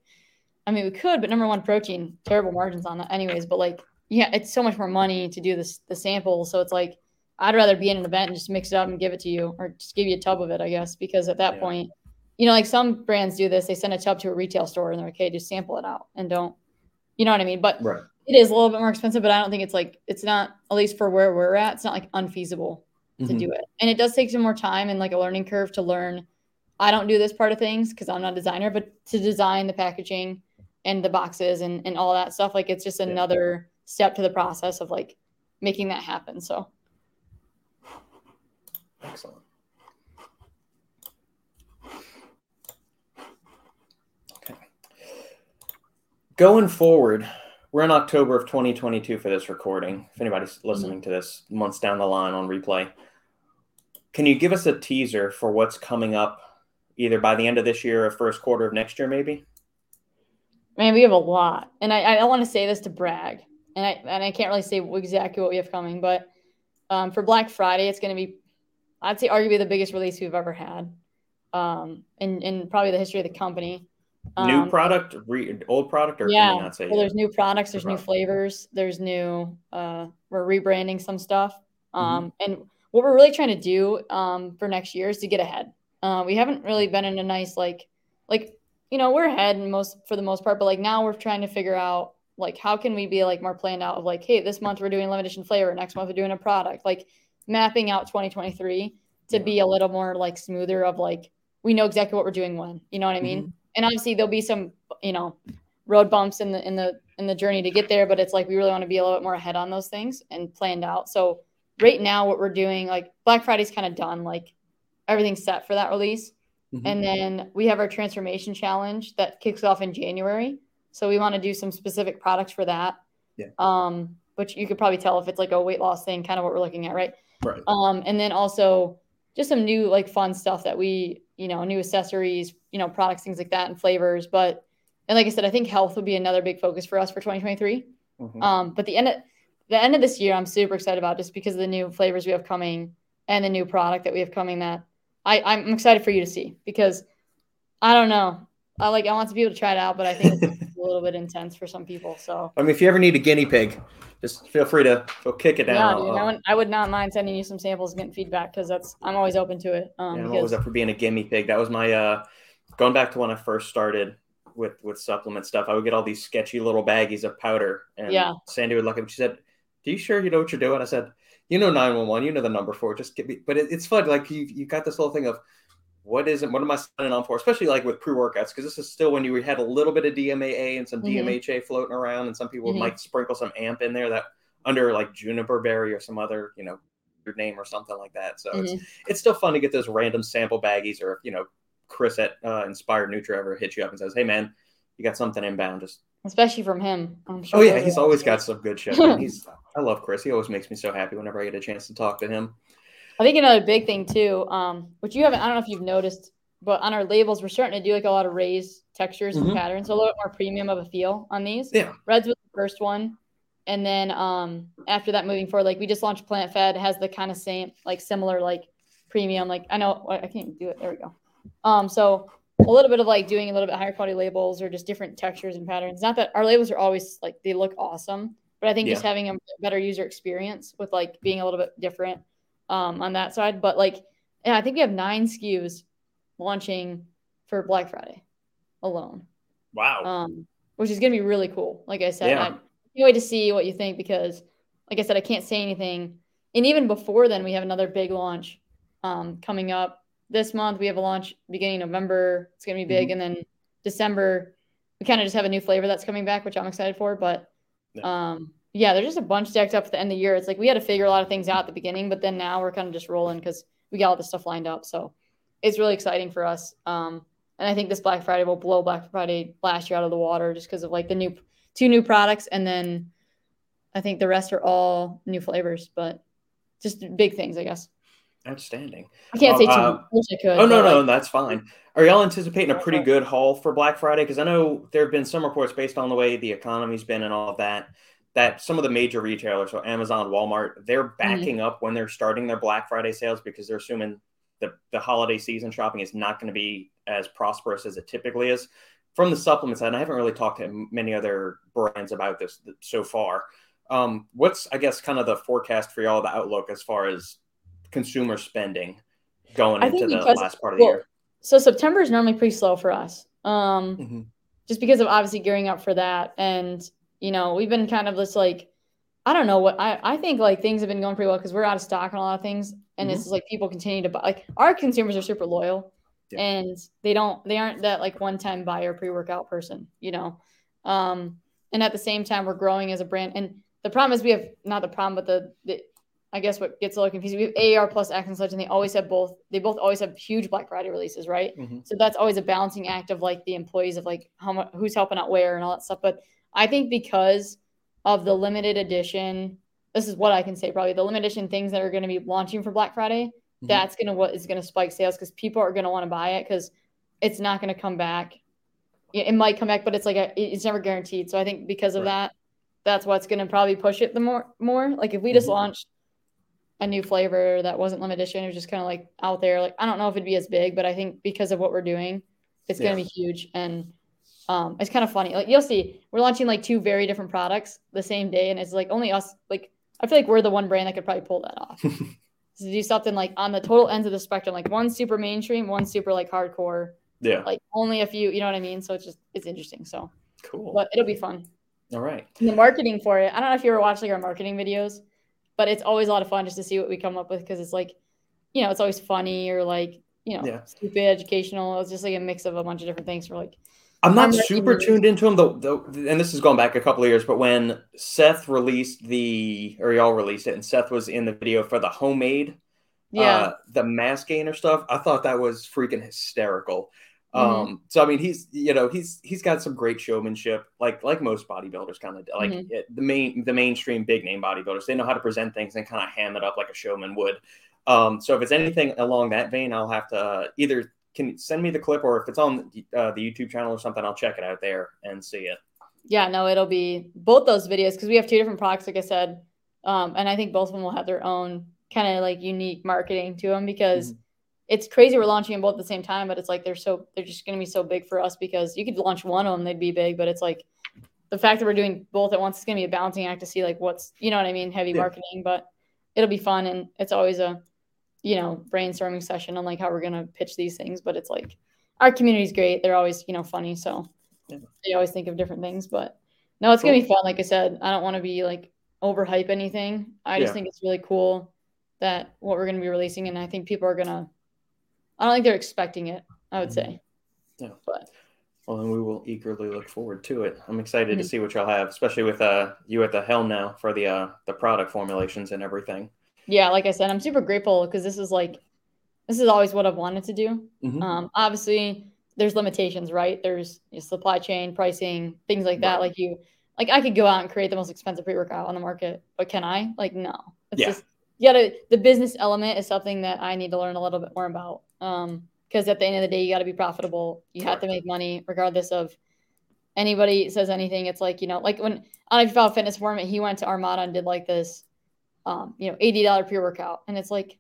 I mean, we could, but number one, protein, terrible margins on that, anyways. But like, yeah, it's so much more money to do this the sample. So it's like, I'd rather be in an event and just mix it up and give it to you, or just give you a tub of it, I guess, because at that yeah. point, you know, like some brands do this, they send a tub to a retail store and they're like, hey, just sample it out and don't, you know what I mean? But right. it is a little bit more expensive, but I don't think it's like it's not at least for where we're at, it's not like unfeasible mm-hmm. to do it, and it does take some more time and like a learning curve to learn. I don't do this part of things because I'm not a designer, but to design the packaging and the boxes and, and all that stuff. Like it's just another yeah. step to the process of like making that happen. So excellent. Okay. Going forward, we're in October of 2022 for this recording. If anybody's listening mm-hmm. to this months down the line on replay, can you give us a teaser for what's coming up either by the end of this year or first quarter of next year, maybe? Man, we have a lot, and I, I don't want to say this to brag, and I and I can't really say exactly what we have coming, but um, for Black Friday, it's going to be, I'd say, arguably the biggest release we've ever had, um, in in probably the history of the company. Um, new product, re, old product, or yeah. well, yet? there's new products, there's new flavors, there's new. Uh, we're rebranding some stuff, um, mm-hmm. and what we're really trying to do um, for next year is to get ahead. Uh, we haven't really been in a nice like like you know, we're ahead most for the most part, but like now we're trying to figure out like how can we be like more planned out of like, hey, this month we're doing limited edition flavor, next month we're doing a product, like mapping out 2023 to yeah. be a little more like smoother of like we know exactly what we're doing when, you know what I mean? Mm-hmm. And obviously there'll be some, you know, road bumps in the in the in the journey to get there, but it's like we really want to be a little bit more ahead on those things and planned out. So right now what we're doing, like Black Friday's kind of done, like everything's set for that release. Mm-hmm. And then we have our transformation challenge that kicks off in January. So we want to do some specific products for that. Yeah. Um, which you could probably tell if it's like a weight loss thing, kind of what we're looking at, right? Right. Um, and then also just some new like fun stuff that we, you know, new accessories, you know, products, things like that, and flavors. But and like I said, I think health would be another big focus for us for 2023. Mm-hmm. Um, but the end of the end of this year, I'm super excited about just because of the new flavors we have coming and the new product that we have coming that I, I'm excited for you to see because I don't know. I like I want to be able to try it out, but I think it's a little bit intense for some people. So I mean, if you ever need a guinea pig, just feel free to go kick it down. Yeah, dude, I, would, I, would, not mind sending you some samples and getting feedback because that's I'm always open to it. Um, yeah, I'm always up for being a guinea pig. That was my uh, going back to when I first started with with supplement stuff. I would get all these sketchy little baggies of powder, and yeah. Sandy would look at me. She said, "Do you sure you know what you're doing?" I said, "You know 911. You know the number for it. Just get me." But it, it's fun. Like you you got this little thing of what is it? What am I signing on for? Especially like with pre workouts, because this is still when you had a little bit of DMAA and some mm-hmm. DMHA floating around, and some people mm-hmm. might sprinkle some AMP in there that under like juniper berry or some other you know your name or something like that. So mm-hmm. it's it's still fun to get those random sample baggies, or you know, Chris at uh, Inspired Nutra ever hits you up and says, "Hey man, you got something inbound." Just especially from him. Sure oh yeah, he's always got some good shit. he's I love Chris. He always makes me so happy whenever I get a chance to talk to him. I think another big thing too, um, which you haven't, I don't know if you've noticed, but on our labels, we're starting to do like a lot of raised textures and mm-hmm. patterns, so a little bit more premium of a feel on these. Yeah. Reds was the first one. And then um, after that, moving forward, like we just launched Plant Fed, has the kind of same, like similar, like premium. Like I know I can't do it. There we go. Um, so a little bit of like doing a little bit higher quality labels or just different textures and patterns. Not that our labels are always like they look awesome, but I think yeah. just having a better user experience with like being a little bit different um, on that side. But like, yeah, I think we have nine SKUs launching for Black Friday alone. Wow. Um, which is going to be really cool. Like I said, yeah. I can't wait to see what you think because, like I said, I can't say anything. And even before then, we have another big launch um, coming up this month. We have a launch beginning November. It's going to be big, mm-hmm. and then December we kind of just have a new flavor that's coming back, which I'm excited for. But um, yeah, there's just a bunch decked up at the end of the year. It's like we had to figure a lot of things out at the beginning, but then now we're kind of just rolling because we got all this stuff lined up. So it's really exciting for us. Um, and I think this Black Friday will blow Black Friday last year out of the water just because of like the new two new products, and then I think the rest are all new flavors, but just big things, I guess. Outstanding. I can't say too uh, much. I could. Oh no, no, like, that's fine. Are y'all anticipating a pretty good haul for Black Friday? Because I know there have been some reports based on the way the economy's been and all of that that some of the major retailers, so Amazon, Walmart, they're mm-hmm. backing mm-hmm. up when they're starting their Black Friday sales because they're assuming the, the holiday season shopping is not going to be as prosperous as it typically is. From the supplement side, and I haven't really talked to many other brands about this so far. Um, what's, I guess, kind of the forecast for y'all, the outlook as far as consumer spending going into the because, last part of the well, year? So September is normally pretty slow for us, um, mm-hmm. just because of obviously gearing up for that. And you know, we've been kind of just like, I don't know what I, I think like things have been going pretty well because we're out of stock on a lot of things. And mm-hmm. it's like people continue to buy like our consumers are super loyal yeah. and they don't they aren't that like one time buyer pre-workout person, you know. Um and at the same time we're growing as a brand. And the problem is we have not the problem, but the, the I guess what gets a little confusing. We have AR plus X and such, and they always have both. They both always have huge Black Friday releases, right? Mm-hmm. So that's always a balancing act of like the employees of like how much who's helping out where and all that stuff. But I think because of the limited edition, this is what I can say probably the limited edition things that are going to be launching for Black Friday. Mm-hmm. That's gonna what is gonna spike sales because people are gonna want to buy it because it's not gonna come back. It might come back, but it's like a, it's never guaranteed. So I think because of right. that, that's what's gonna probably push it the more more. Like if we just mm-hmm. launched a new flavor that wasn't limited edition, it was just kind of like out there. Like I don't know if it'd be as big, but I think because of what we're doing, it's yeah. gonna be huge and um, it's kind of funny. Like you'll see, we're launching like two very different products the same day, and it's like only us. Like I feel like we're the one brand that could probably pull that off. to do something like on the total ends of the spectrum, like one super mainstream, one super like hardcore. Yeah. Like only a few, you know what I mean? So it's just it's interesting. So cool. But it'll be fun. All right. And the marketing for it. I don't know if you ever watched like our marketing videos, but it's always a lot of fun just to see what we come up with because it's like, you know, it's always funny or like, you know, yeah. stupid, educational. It's just like a mix of a bunch of different things for like. I'm not super tuned into them though, though, and this is going back a couple of years. But when Seth released the, or y'all released it, and Seth was in the video for the homemade, yeah, uh, the mass gainer stuff, I thought that was freaking hysterical. Mm-hmm. Um, so I mean, he's you know he's he's got some great showmanship, like like most bodybuilders, kind of like mm-hmm. it, the main the mainstream big name bodybuilders. They know how to present things and kind of ham it up like a showman would. Um, so if it's anything along that vein, I'll have to uh, either can send me the clip or if it's on uh, the YouTube channel or something, I'll check it out there and see it. Yeah, no, it'll be both those videos because we have two different products, like I said, um, and I think both of them will have their own kind of like unique marketing to them because. Mm-hmm it's crazy we're launching them both at the same time, but it's like they're so they're just going to be so big for us because you could launch one of them, they'd be big, but it's like the fact that we're doing both at once is going to be a balancing act to see like what's you know what I mean, heavy yeah. marketing, but it'll be fun and it's always a you know brainstorming session on like how we're going to pitch these things, but it's like our community's great, they're always you know funny, so yeah. they always think of different things, but no, it's cool. gonna be fun. Like I said, I don't want to be like overhype anything. I just think it's really cool that what we're gonna be releasing, and I think people are gonna I don't think they're expecting it. I would say. Yeah. But well, then we will eagerly look forward to it. I'm excited mm-hmm. to see what y'all have, especially with uh you at the helm now for the uh the product formulations and everything. Yeah, like I said, I'm super grateful because this is like this is always what I've wanted to do. Mm-hmm. Um, obviously, there's limitations, right? There's you know, supply chain, pricing, things like that. Right. Like you, like I could go out and create the most expensive pre workout on the market, but can I? Like no. It's yeah. just you gotta the business element is something that I need to learn a little bit more about. Um, because at the end of the day, you got to be profitable. You have to make money, regardless of anybody says anything. It's like you know, like when know if you fitness forum, he went to Armada and did like this, um, you know, eighty dollar pre workout, and it's like,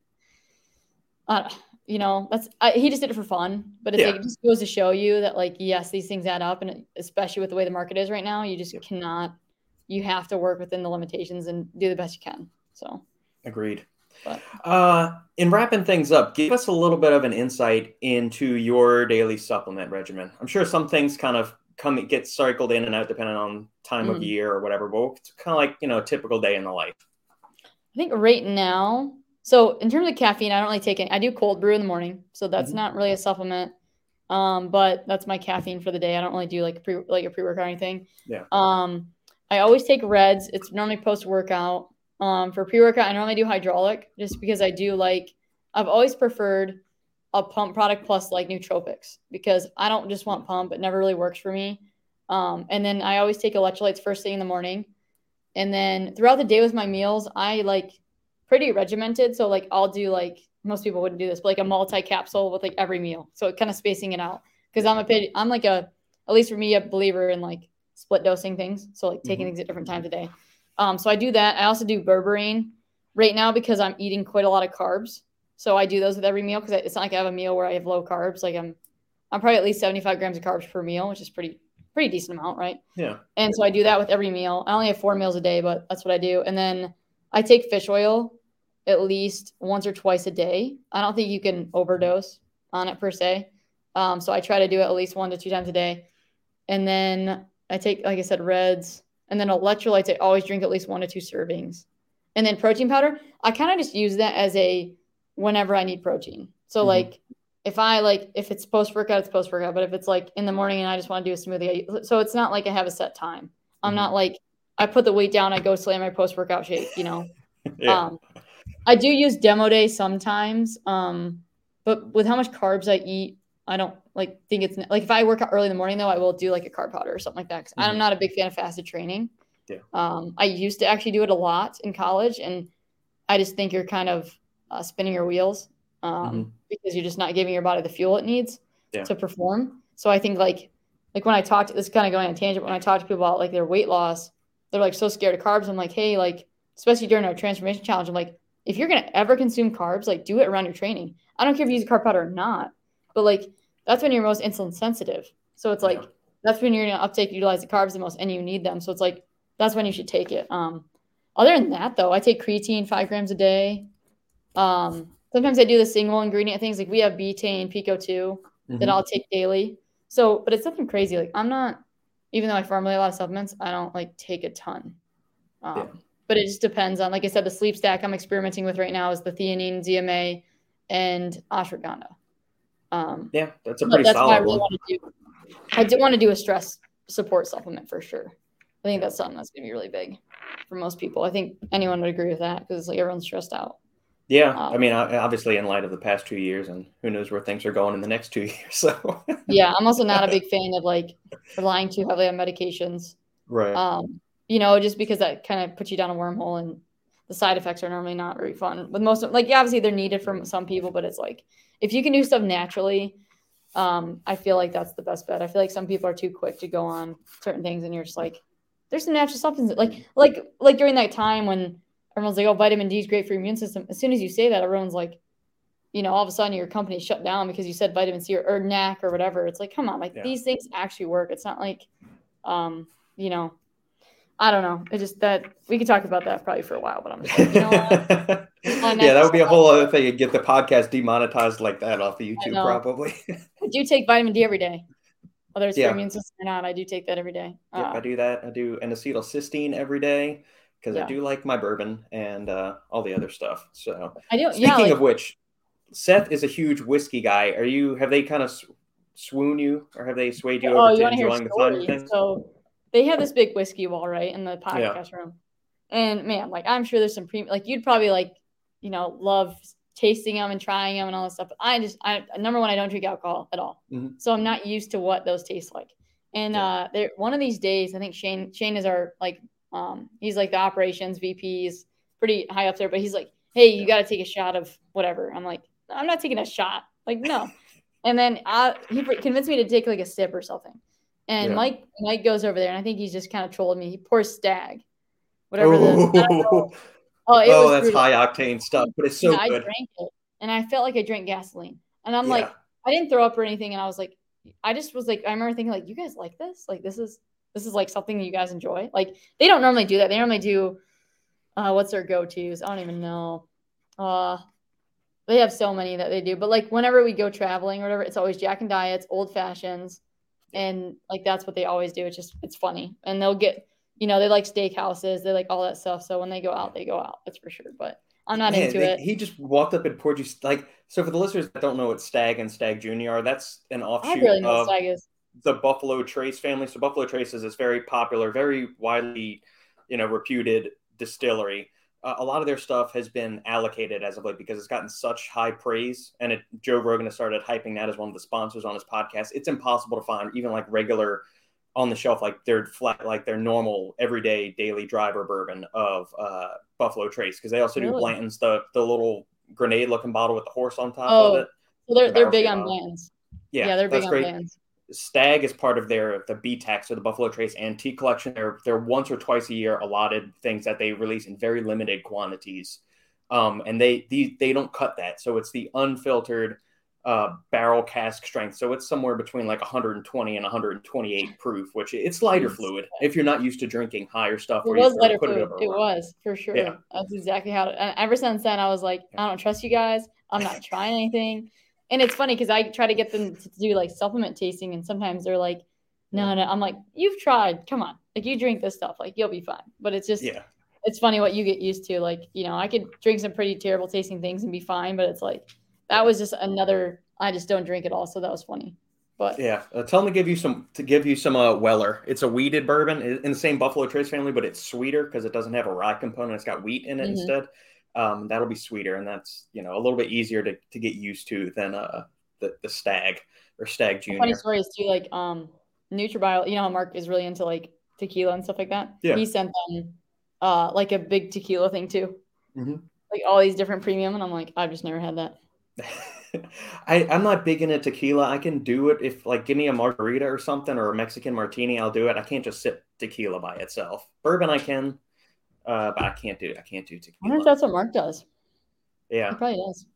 uh, you know, that's I, he just did it for fun, but it's yeah. like it just goes to show you that like yes, these things add up, and especially with the way the market is right now, you just yeah. cannot. You have to work within the limitations and do the best you can. So agreed. But. Uh, in wrapping things up, give us a little bit of an insight into your daily supplement regimen. I'm sure some things kind of come get cycled in and out depending on time mm. of year or whatever, but it's kind of like you know a typical day in the life. I think right now, so in terms of caffeine, I don't really take any. I do cold brew in the morning, so that's mm-hmm. not really a supplement. Um, but that's my caffeine for the day. I don't really do like pre like a pre workout or anything. Yeah. Um, I always take reds. It's normally post workout. Um, for pre workout, I normally do hydraulic just because I do like, I've always preferred a pump product plus like nootropics because I don't just want pump. It never really works for me. Um, and then I always take electrolytes first thing in the morning. And then throughout the day with my meals, I like pretty regimented. So like I'll do like most people wouldn't do this, but like a multi capsule with like every meal. So kind of spacing it out because I'm a I'm like a at least for me a believer in like split dosing things. So like taking mm-hmm. things at different times a day. Um, so I do that. I also do berberine right now because I'm eating quite a lot of carbs. So I do those with every meal because it's not like I have a meal where I have low carbs. Like I'm, I'm probably at least 75 grams of carbs per meal, which is pretty, pretty decent amount, right? Yeah. And so I do that with every meal. I only have four meals a day, but that's what I do. And then I take fish oil at least once or twice a day. I don't think you can overdose on it per se. Um, so I try to do it at least one to two times a day. And then I take, like I said, reds, and then electrolytes, I always drink at least one to two servings. And then protein powder, I kind of just use that as a whenever I need protein. So mm-hmm. like if I like if it's post workout, it's post workout. But if it's like in the morning and I just want to do a smoothie, I, so it's not like I have a set time. I'm mm-hmm. not like I put the weight down, I go slam my post workout shake. You know, yeah. um, I do use demo day sometimes, um, but with how much carbs I eat, I don't like think it's like if I work out early in the morning though, I will do like a carb powder or something like that. because mm-hmm. I'm not a big fan of fasted training. Yeah. Um, I used to actually do it a lot in college, and I just think you're kind of uh, spinning your wheels um, mm-hmm. because you're just not giving your body the fuel it needs yeah. to perform. So I think like like when I talked, this kind of going on a tangent. When I talk to people about like their weight loss, they're like so scared of carbs. I'm like, hey, like especially during our transformation challenge, I'm like, if you're gonna ever consume carbs, like do it around your training. I don't care if you use a carb powder or not, but like that's when you're most insulin sensitive. So it's like yeah. that's when you're gonna uptake utilize the carbs the most and you need them. So it's like that's when you should take it. Um, other than that though, I take creatine five grams a day. Um, sometimes I do the single ingredient things like we have betaine, PeakO2 mm-hmm. that I'll take daily. So, but it's nothing crazy. Like I'm not even though I formulate a lot of supplements, I don't like take a ton. Um, Yeah. But it just depends on, like I said, the sleep stack I'm experimenting with right now is the theanine, ZMA, and ashwagandha. Um, Yeah, that's a pretty that's what I really one. want to do. I did want to do a stress support supplement for sure. I think that's something that's going to be really big for most people. I think anyone would agree with that because it's like everyone's stressed out. Yeah, Um, I mean, obviously, in light of the past two years, and who knows where things are going in the next two years. So, Yeah, I'm also not a big fan of like relying too heavily on medications. right. Um, you know, just because that kind of puts you down a wormhole and the side effects are normally not very fun. With most of like yeah, obviously they're needed for some people, but it's like if you can do stuff naturally, um, I feel like that's the best bet. I feel like some people are too quick to go on certain things and you're just like, there's some natural substances like like like during that time when everyone's like, oh, vitamin D is great for your immune system. As soon as you say that, everyone's like, you know, all of a sudden your company shut down because you said vitamin C or, or NAC or whatever. It's like, come on, like Yeah. these things actually work. It's not like, um, you know, I don't know. It just that we could talk about that probably for a while, but I'm just like, you know what? yeah, that would be a whole other thing. You'd get the podcast demonetized like that off of YouTube, probably. I do take vitamin D every day, whether it's Yeah. for immune system or not. I do take that every day. Yep, Uh, I do that. I do N-acetylcysteine every day because Yeah. I do like my bourbon and uh, all the other stuff. So, I do. speaking yeah, like, of which, Seth is a huge whiskey guy. Are you? Have they kind of sw- swoon you, or have they swayed you oh, over you to want to hear a enjoying the things? So they have this big whiskey wall right in the podcast room, and man, like I'm sure there's some premium. Like you'd probably like, you know, love tasting them and trying them and all that stuff. But I just, I number one, I don't drink alcohol at all, Mhm. so I'm not used to what those taste like. And Yeah. uh, there, one of these days, I think Shane, Shane is our like, um, he's like the operations VP. He's pretty high up there, but he's like, hey, you Yeah. got to take a shot of whatever. I'm like, I'm not taking a shot. Like no. And then I, he convinced me to take like a sip or something. And Yeah. Mike Mike goes over there, and I think he's just kind of trolling me. He pours Stagg, whatever. the, I don't know. Oh, oh, it oh was that's brutal. high octane stuff, but it's so Yeah, I good. drank it, and I felt like I drank gasoline. And I'm Yeah. like, I didn't throw up or anything, and I was like, I just was like, I remember thinking like, you guys like this? Like this is this is like something you guys enjoy. Like they don't normally do that. They normally do, uh, what's their go tos? I don't even know. Uh, they have so many that they do, but like whenever we go traveling or whatever, it's always Jack and Diets, old fashions, and like that's what they always do. It's just it's funny, and they'll get you know they like steakhouses, they like all that stuff. So when they go out, they go out. That's for sure. But I'm not Man, into they- it. He just walked up and poured you like so. For the listeners that don't know what Stagg and Stagg Junior are, that's an offshoot what of Stagg is. the Buffalo Trace family. So Buffalo Trace is this very popular, very widely, you know, reputed distillery. Uh, a lot of their stuff has been allocated as of late because it's gotten such high praise, and it, Joe Rogan has started hyping that as one of the sponsors on his podcast. It's impossible to find even like regular on the shelf, like their flat, like their normal everyday daily driver bourbon of uh, Buffalo Trace because they also do Blanton's, the the little grenade looking bottle with the horse on top Oh, of it. So they're they're big on Blantons. Yeah, Yeah, they're big on great. blends. Stagg is part of their the BTAC, so the Buffalo Trace Antique Collection. They're they're once or twice a year allotted things that they release in very limited quantities, um, and they they they don't cut that. So it's the unfiltered uh, barrel cask strength. So it's somewhere between like 120 and 128 proof, which it's lighter fluid if you're not used to drinking higher stuff. It was lighter fluid. over It was for sure. Yeah. That's exactly how. It, ever since then, I was like, I don't trust you guys. I'm not trying anything. And it's funny because I try to get them to do like supplement tasting, and sometimes they're like, No, no. I'm like, You've tried. Come on, like you drink this stuff, like you'll be fine. But it's just, Yeah, it's funny what you get used to. Like, you know, I could drink some pretty terrible tasting things and be fine, but it's like that was just another. I just don't drink it all, so that was funny. But yeah. Uh, tell them to give you some to give you some uh, Weller. It's a wheated bourbon in the same Buffalo Trace family, but it's sweeter because it doesn't have a rye component. It's got wheat in it Mhm. instead. Um, that'll be sweeter, and that's you know a little bit easier to, to get used to than uh the, the Stagg or Stagg junior funny stories too, like um NutraBio, you know how Mark is really into like tequila and stuff like that. Yeah. He sent them uh like a big tequila thing too. Mhm. Like all these different premium, and I'm like, I've just never had that. I, I'm not big into tequila. I can do it if like give me a margarita or something or a Mexican martini, I'll do it. I can't just sip tequila by itself. Bourbon I can, uh, but I can't do it. I can't do I wonder if tequila. that's what Mark does. Yeah. He probably does.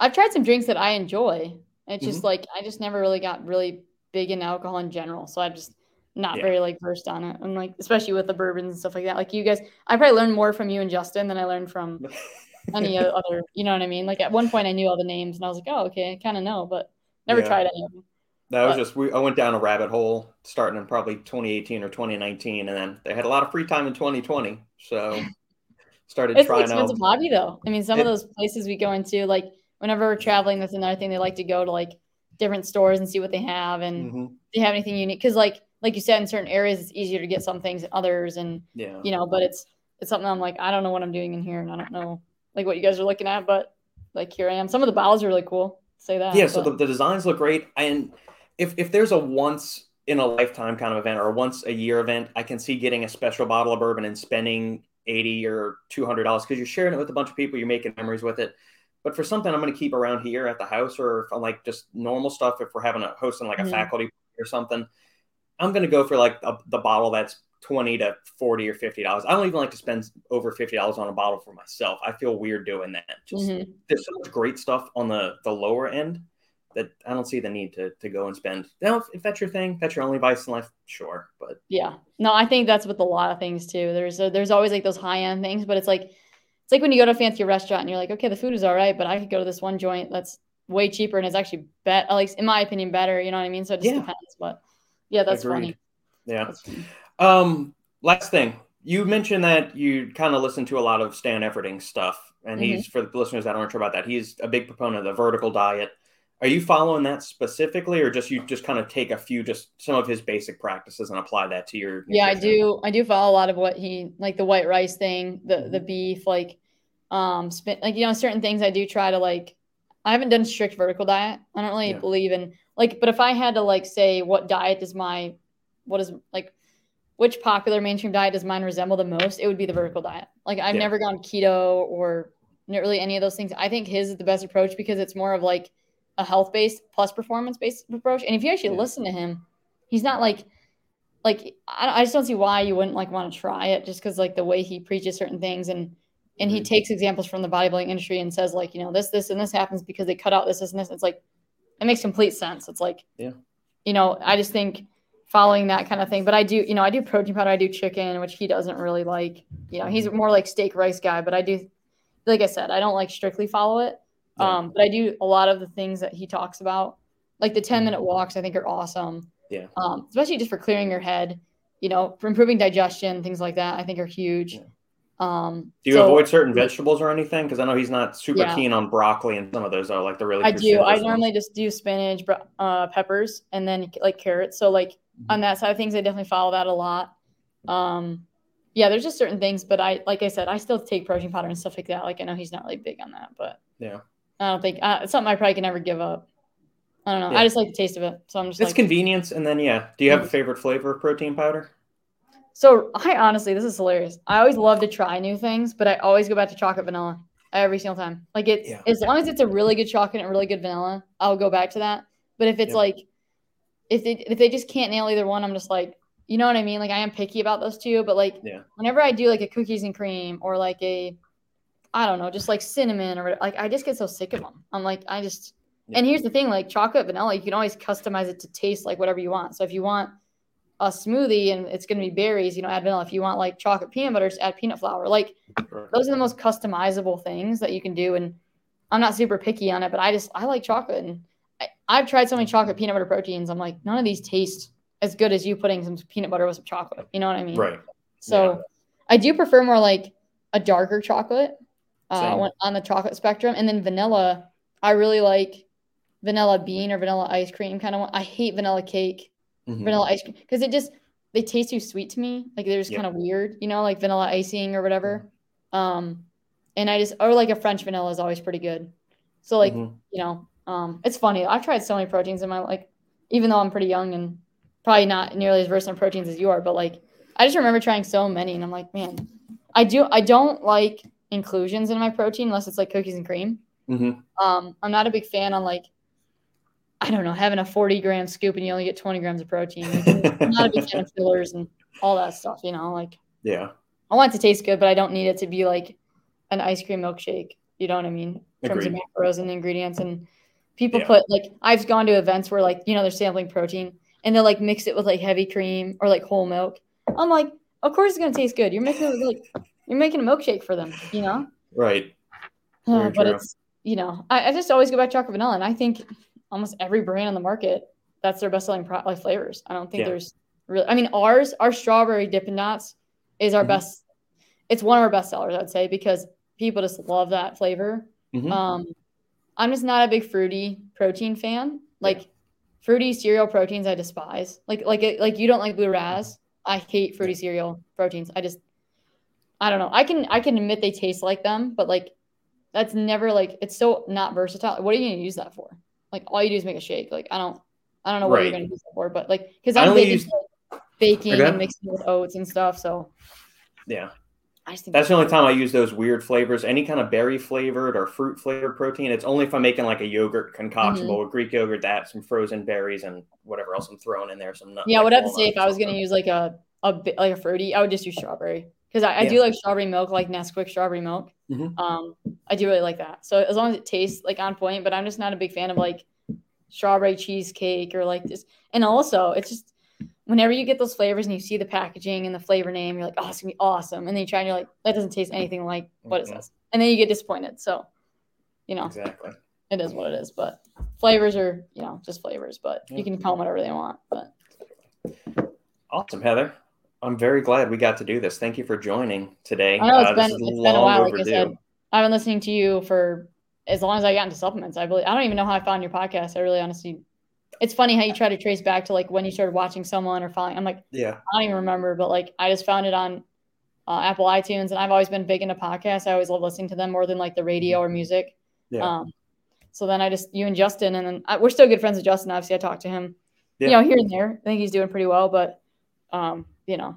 I've tried some drinks that I enjoy. It's Mm-hmm. just like I just never really got really big in alcohol in general. So I'm just not Yeah. very like versed on it. And like especially with the bourbons and stuff like that. Like you guys, I probably learned more from you and Justin than I learned from any other. You know what I mean? Like at one point I knew all the names and I was like, oh okay, I kind of know, but never Yeah. tried any of them. That was just we. I went down a rabbit hole starting in probably 2018 or 2019, and then they had a lot of free time in 2020, so started it's trying an expensive out. hobby though. I mean, some it, of those places we go into, like whenever we're traveling, that's another thing they like to go to like different stores and see what they have and mm-hmm. they have anything unique. Because like like you said, in certain areas it's easier to get some things than others, and yeah, you know, but it's it's something I'm like I don't know what I'm doing in here, and I don't know like what you guys are looking at, but like here I am. Some of the bottles are really cool. Say that. Yeah, but. so the, the designs look great, and if if there's a once in a lifetime kind of event or once a year event, I can see getting a special bottle of bourbon and spending 80 or 200 dollars because you're sharing it with a bunch of people, you're making memories with it. But for something I'm going to keep around here at the house or like just normal stuff, if we're having a hosting like a mm-hmm. faculty or something, I'm going to go for like a, the bottle that's 20 to 40 or 50 dollars. I don't even like to spend over 50 dollars on a bottle for myself. I feel weird doing that. Just mm-hmm. there's so much great stuff on the the lower end that I don't see the need to to go and spend. Now, if, that's your thing, that's your only vice in life, sure. But yeah, no, I think that's with a lot of things too. There's a, there's always like those high end things, but it's like it's like when you go to a fancy restaurant and you're like, okay, the food is all right, but I could go to this one joint that's way cheaper and it's actually bet, at least in my opinion, better. You know what I mean? So it just yeah. depends. But yeah, that's Agreed. funny. Yeah. That's funny. Um, last thing, you mentioned that you kind of listen to a lot of Stan Efferding stuff, and mm-hmm. he's for the listeners that aren't sure about that, he's a big proponent of the vertical diet are you following that specifically, or just you just kind of take a few, just some of his basic practices and apply that to your? Yeah, I do. I do follow a lot of what he like the white rice thing, the the mm-hmm. beef, like um, spin, like you know, certain things I do try to like. I haven't done strict vertical diet. I don't really yeah. believe in like, but if I had to like say what diet does my, what is like, which popular mainstream diet does mine resemble the most? It would be the vertical diet. Like I've yeah. never gone keto or not really any of those things. I think his is the best approach because it's more of like a health based plus performance based approach. And if you actually yeah. listen to him, he's not like like I, I just don't see why you wouldn't like want to try it just because like the way he preaches certain things and and he takes examples from the bodybuilding industry and says like you know this this and this happens because they cut out this this and this. It's like it makes complete sense. It's like yeah, you know I just think following that kind of thing. But I do you know I do protein powder, I do chicken, which he doesn't really like. You know he's more like steak rice guy, but I do like I said I don't like strictly follow it. Yeah. Um, but I do a lot of the things that he talks about, like the 10 minute walks, I think are awesome. Yeah. Um, especially just for clearing your head, you know, for improving digestion, things like that, I think are huge. Yeah. Um, do you so, avoid certain vegetables or anything? Because I know he's not super yeah. keen on broccoli and some of those are like the really. I do. I ones. normally just do spinach, uh, peppers, and then like carrots. So like mm-hmm. on that side of things, I definitely follow that a lot. Um, yeah, there's just certain things, but I like I said, I still take protein powder and stuff like that. Like I know he's not really big on that, but yeah. I don't think uh, it's something I probably can never give up. I don't know. Yeah. I just like the taste of it, so I'm just. It's like, convenience, and then yeah. Do you have a favorite flavor of protein powder? So I honestly, this is hilarious. I always love to try new things, but I always go back to chocolate vanilla every single time. Like it, yeah. as long as it's a really good chocolate and really good vanilla, I'll go back to that. But if it's yeah. like, if they if they just can't nail either one, I'm just like, you know what I mean? Like I am picky about those two, but like yeah. whenever I do like a cookies and cream or like a I don't know, just like cinnamon or like I just get so sick of them. I'm like, I just yeah. and here's the thing, like chocolate vanilla, you can always customize it to taste like whatever you want. So if you want a smoothie and it's gonna be berries, you know, add vanilla. If you want like chocolate peanut butter, just add peanut flour. Like those are the most customizable things that you can do. And I'm not super picky on it, but I just I like chocolate and I, have tried so many mm-hmm. chocolate peanut butter proteins. I'm like, none of these taste as good as you putting some peanut butter with some chocolate. You know what I mean? Right. So yeah. I do prefer more like a darker chocolate uh, on the chocolate spectrum. And then vanilla, I really like vanilla bean or vanilla ice cream kind of. I hate vanilla cake, mm-hmm. vanilla ice cream because it just they taste too sweet to me. Like they're just yep. kind of weird, you know, like vanilla icing or whatever. Mm-hmm. Um, and I just or like a French vanilla is always pretty good. So like mm-hmm. you know, um, it's funny. I've tried so many proteins in my like, even though I'm pretty young and probably not nearly as versed in proteins as you are, but like I just remember trying so many, and I'm like, man, I do. I don't like inclusions in my protein unless it's like cookies and cream. Mm-hmm. Um, I'm not a big fan on like, I don't know, having a 40 gram scoop and you only get 20 grams of protein. I'm not a big fan of fillers and all that stuff, you know, like, yeah, I want it to taste good, but I don't need it to be like an ice cream milkshake. You know what I mean? In terms of macros and ingredients. And people yeah. put like, I've gone to events where like, you know, they're sampling protein and they'll like mix it with like heavy cream or like whole milk. I'm like, of course it's going to taste good. You're mixing it with like you're making a milkshake for them, you know? Right. Uh, but true. it's, you know, I, I, just always go back to chocolate vanilla. And I think almost every brand on the market that's their best selling pro- like flavors. I don't think Yeah. there's really. I mean, ours, our strawberry Dippin' Dots is our Mhm. best. It's one of our best sellers, I'd say, because people just love that flavor. Mhm. Um, I'm just not a big fruity protein fan. Like fruity cereal proteins, I despise. Like like like you don't like blue raz. I hate fruity cereal proteins. I just I don't know. I can I can admit they taste like them, but like that's never like it's so not versatile. What are you gonna use that for? Like all you do is make a shake. Like I don't I don't know what you're gonna use that for, but like because I I'm only use- like, baking Okay. and mixing with oats and stuff. So Yeah. I just think That's the only time I use those weird flavors. Any kind of berry flavored or fruit flavored protein. It's only if I'm making like a yogurt concoction Mhm. bowl with Greek yogurt, that some frozen berries and whatever else I'm throwing in there. Some nut. Yeah, I would have to say if I was gonna use like a a bit like a fruity, I would just use strawberry because I, I do like strawberry milk, like Nesquik strawberry milk. Mhm. Um, I do really like that. So as long as it tastes like on point, but I'm just not a big fan of like strawberry cheesecake or like this. And also, it's just whenever you get those flavors and you see the packaging and the flavor name, you're like, oh, it's gonna be awesome. And then you try and you're like, that doesn't taste anything like what it Mhm. says. And then you get disappointed. So, you know, Exactly. it is what it is. But flavors are, you know, just flavors. But Yeah. you can call them whatever they want. But Awesome, Heather. I'm very glad we got to do this. Thank you for joining today. I know it's Uh, been it's been a while. Like I overdue. said, I've been listening to you for as long as I got into supplements. I believe I don't even know how I found your podcast. I really honestly, it's funny how you try to trace back to like when you started watching someone or following. I'm like Yeah. I don't even remember, but like I just found it on uh, Apple iTunes, and I've always been big into podcasts. I always love listening to them more than like the radio or music. Yeah. Um, so then I just you and Justin, and then I, we're still good friends with Justin. Obviously, I talked to him, Yeah. you know, here and there. I think he's doing pretty well, but um, you know,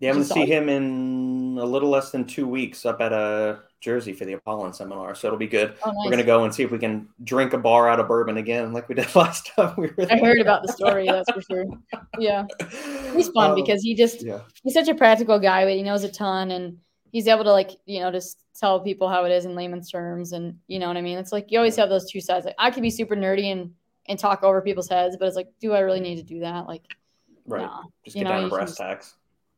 Yeah, I'm going to see him in a little less than two weeks up at uh, Jersey for the Apollon seminar. So it'll be good. oh, nice. We're going to go and see if we can drink a bar out of bourbon again, like we did last time we were I heard about the story. That's for sure. Yeah. He's fun Um, because he just yeah, he's such a practical guy, but he knows a ton and he's able to like, you know, just tell people how it is in layman's terms and you know what I mean? It's like you always have those two sides. Like I could be super nerdy and and talk over people's heads, but it's like, do I really need to do that? Like, right. nah. Just get know, down to brass tacks.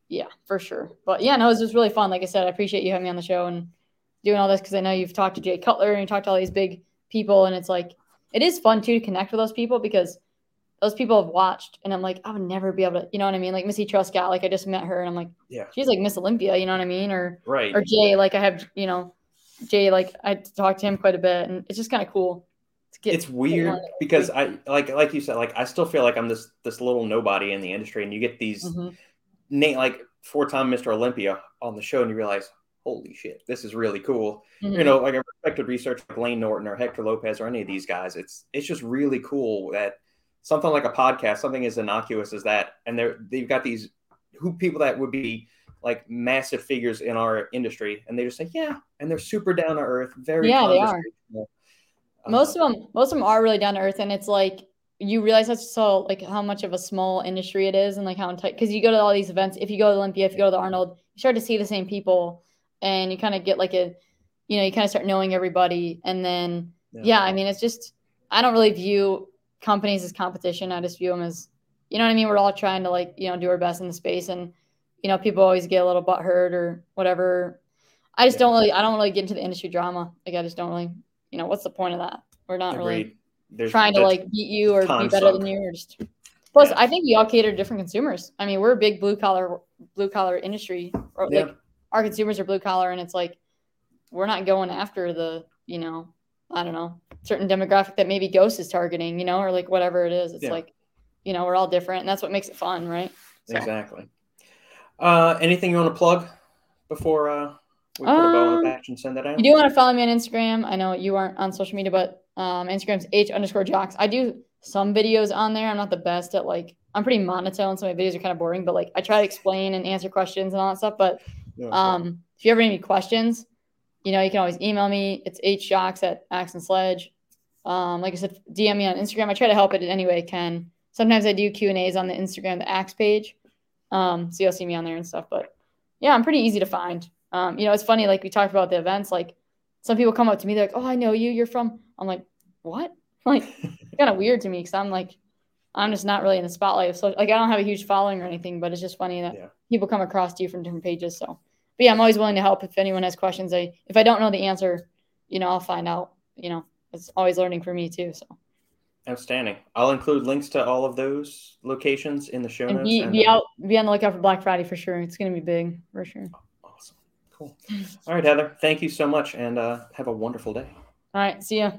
Yeah, for sure. But yeah, no, it was just really fun. Like I said, I appreciate you having me on the show and doing all this because I know you've talked to Jay Cutler and you talked to all these big people, and it's like it is fun too to connect with those people because those people have watched, and I'm like, I would never be able to, you know what I mean? Like Missy Truscott, like I just met her, and I'm like, Yeah. she's like Miss Olympia, you know what I mean? Or Right. or Jay, like I have, you know, Jay, like I talked to him quite a bit, and it's just kind of cool. Get, it's weird because I like like you said like I still feel like I'm this this little nobody in the industry and you get these Mhm. Nate like four time Mr. Olympia on the show and you realize holy shit this is really cool you Mhm. know like a respected research like Lane Norton or Hector Lopez or any of these guys it's it's just really cool that something like a podcast something as innocuous as that and they're they've got these who people that would be like massive figures in our industry and they just say yeah and they're super down to earth very Yeah, they are. Most of them most of them are really down to earth and it's like you realize that's so like how much of a small industry it is and like how tight because you go to all these events if you go to olympia if you go to the arnold you start to see the same people and you kind of get like a you know you kind of start knowing everybody and then yeah. i mean it's just i don't really view companies as competition i just view them as you know what i mean we're all trying to like you know do our best in the space and you know people always get a little butthurt or whatever i just Yeah. don't really i don't really get into the industry drama like i just don't really you know what's the point of that we're not really Agreed. There's, trying to like beat you or be better suck. than you or just plus Yeah. i think we all cater to different consumers i mean we're a big blue collar blue collar industry or Yeah. like our consumers are blue collar and it's like we're not going after the you know i don't know certain demographic that maybe ghost is targeting you know or like whatever it is it's Yeah. like you know we're all different and that's what makes it fun right So- Exactly. Uh, anything you want to plug before uh, we put a bow on Um, the patch and send that out? You do want to follow me on Instagram. I know you aren't on social media, but um, Instagram's H underscore jocks. I do some videos on there. I'm not the best at like, I'm pretty monotone. So my videos are kind of boring, but like I try to explain and answer questions and all that stuff. But Yeah. um, if you ever have any questions, you know, you can always email me. It's hjocks at Axe and Sledge. Um, like I said, DM me on Instagram. I try to help it in any way I can. Sometimes I do Q and A's on the Instagram, the Axe page. Um, so you'll see me on there and stuff. But yeah, I'm pretty easy to find. Um, you know, it's funny, like we talked about the events, like some people come up to me, they're like, Oh, I know you, you're from I'm like, What? Like kind of weird to me because I'm like, I'm just not really in the spotlight of social like I don't have a huge following or anything, but it's just funny that Yeah. people come across to you from different pages. So but yeah, I'm always willing to help if anyone has questions. I if I don't know the answer, you know, I'll find out. You know, it's always learning for me too. So Outstanding. I'll include links to all of those locations in the show and notes. be, and, be out be on the lookout for Black Friday for sure. It's gonna be big for sure. Cool. All right, Heather. Thank you so much, and uh, have a wonderful day. All right, see ya.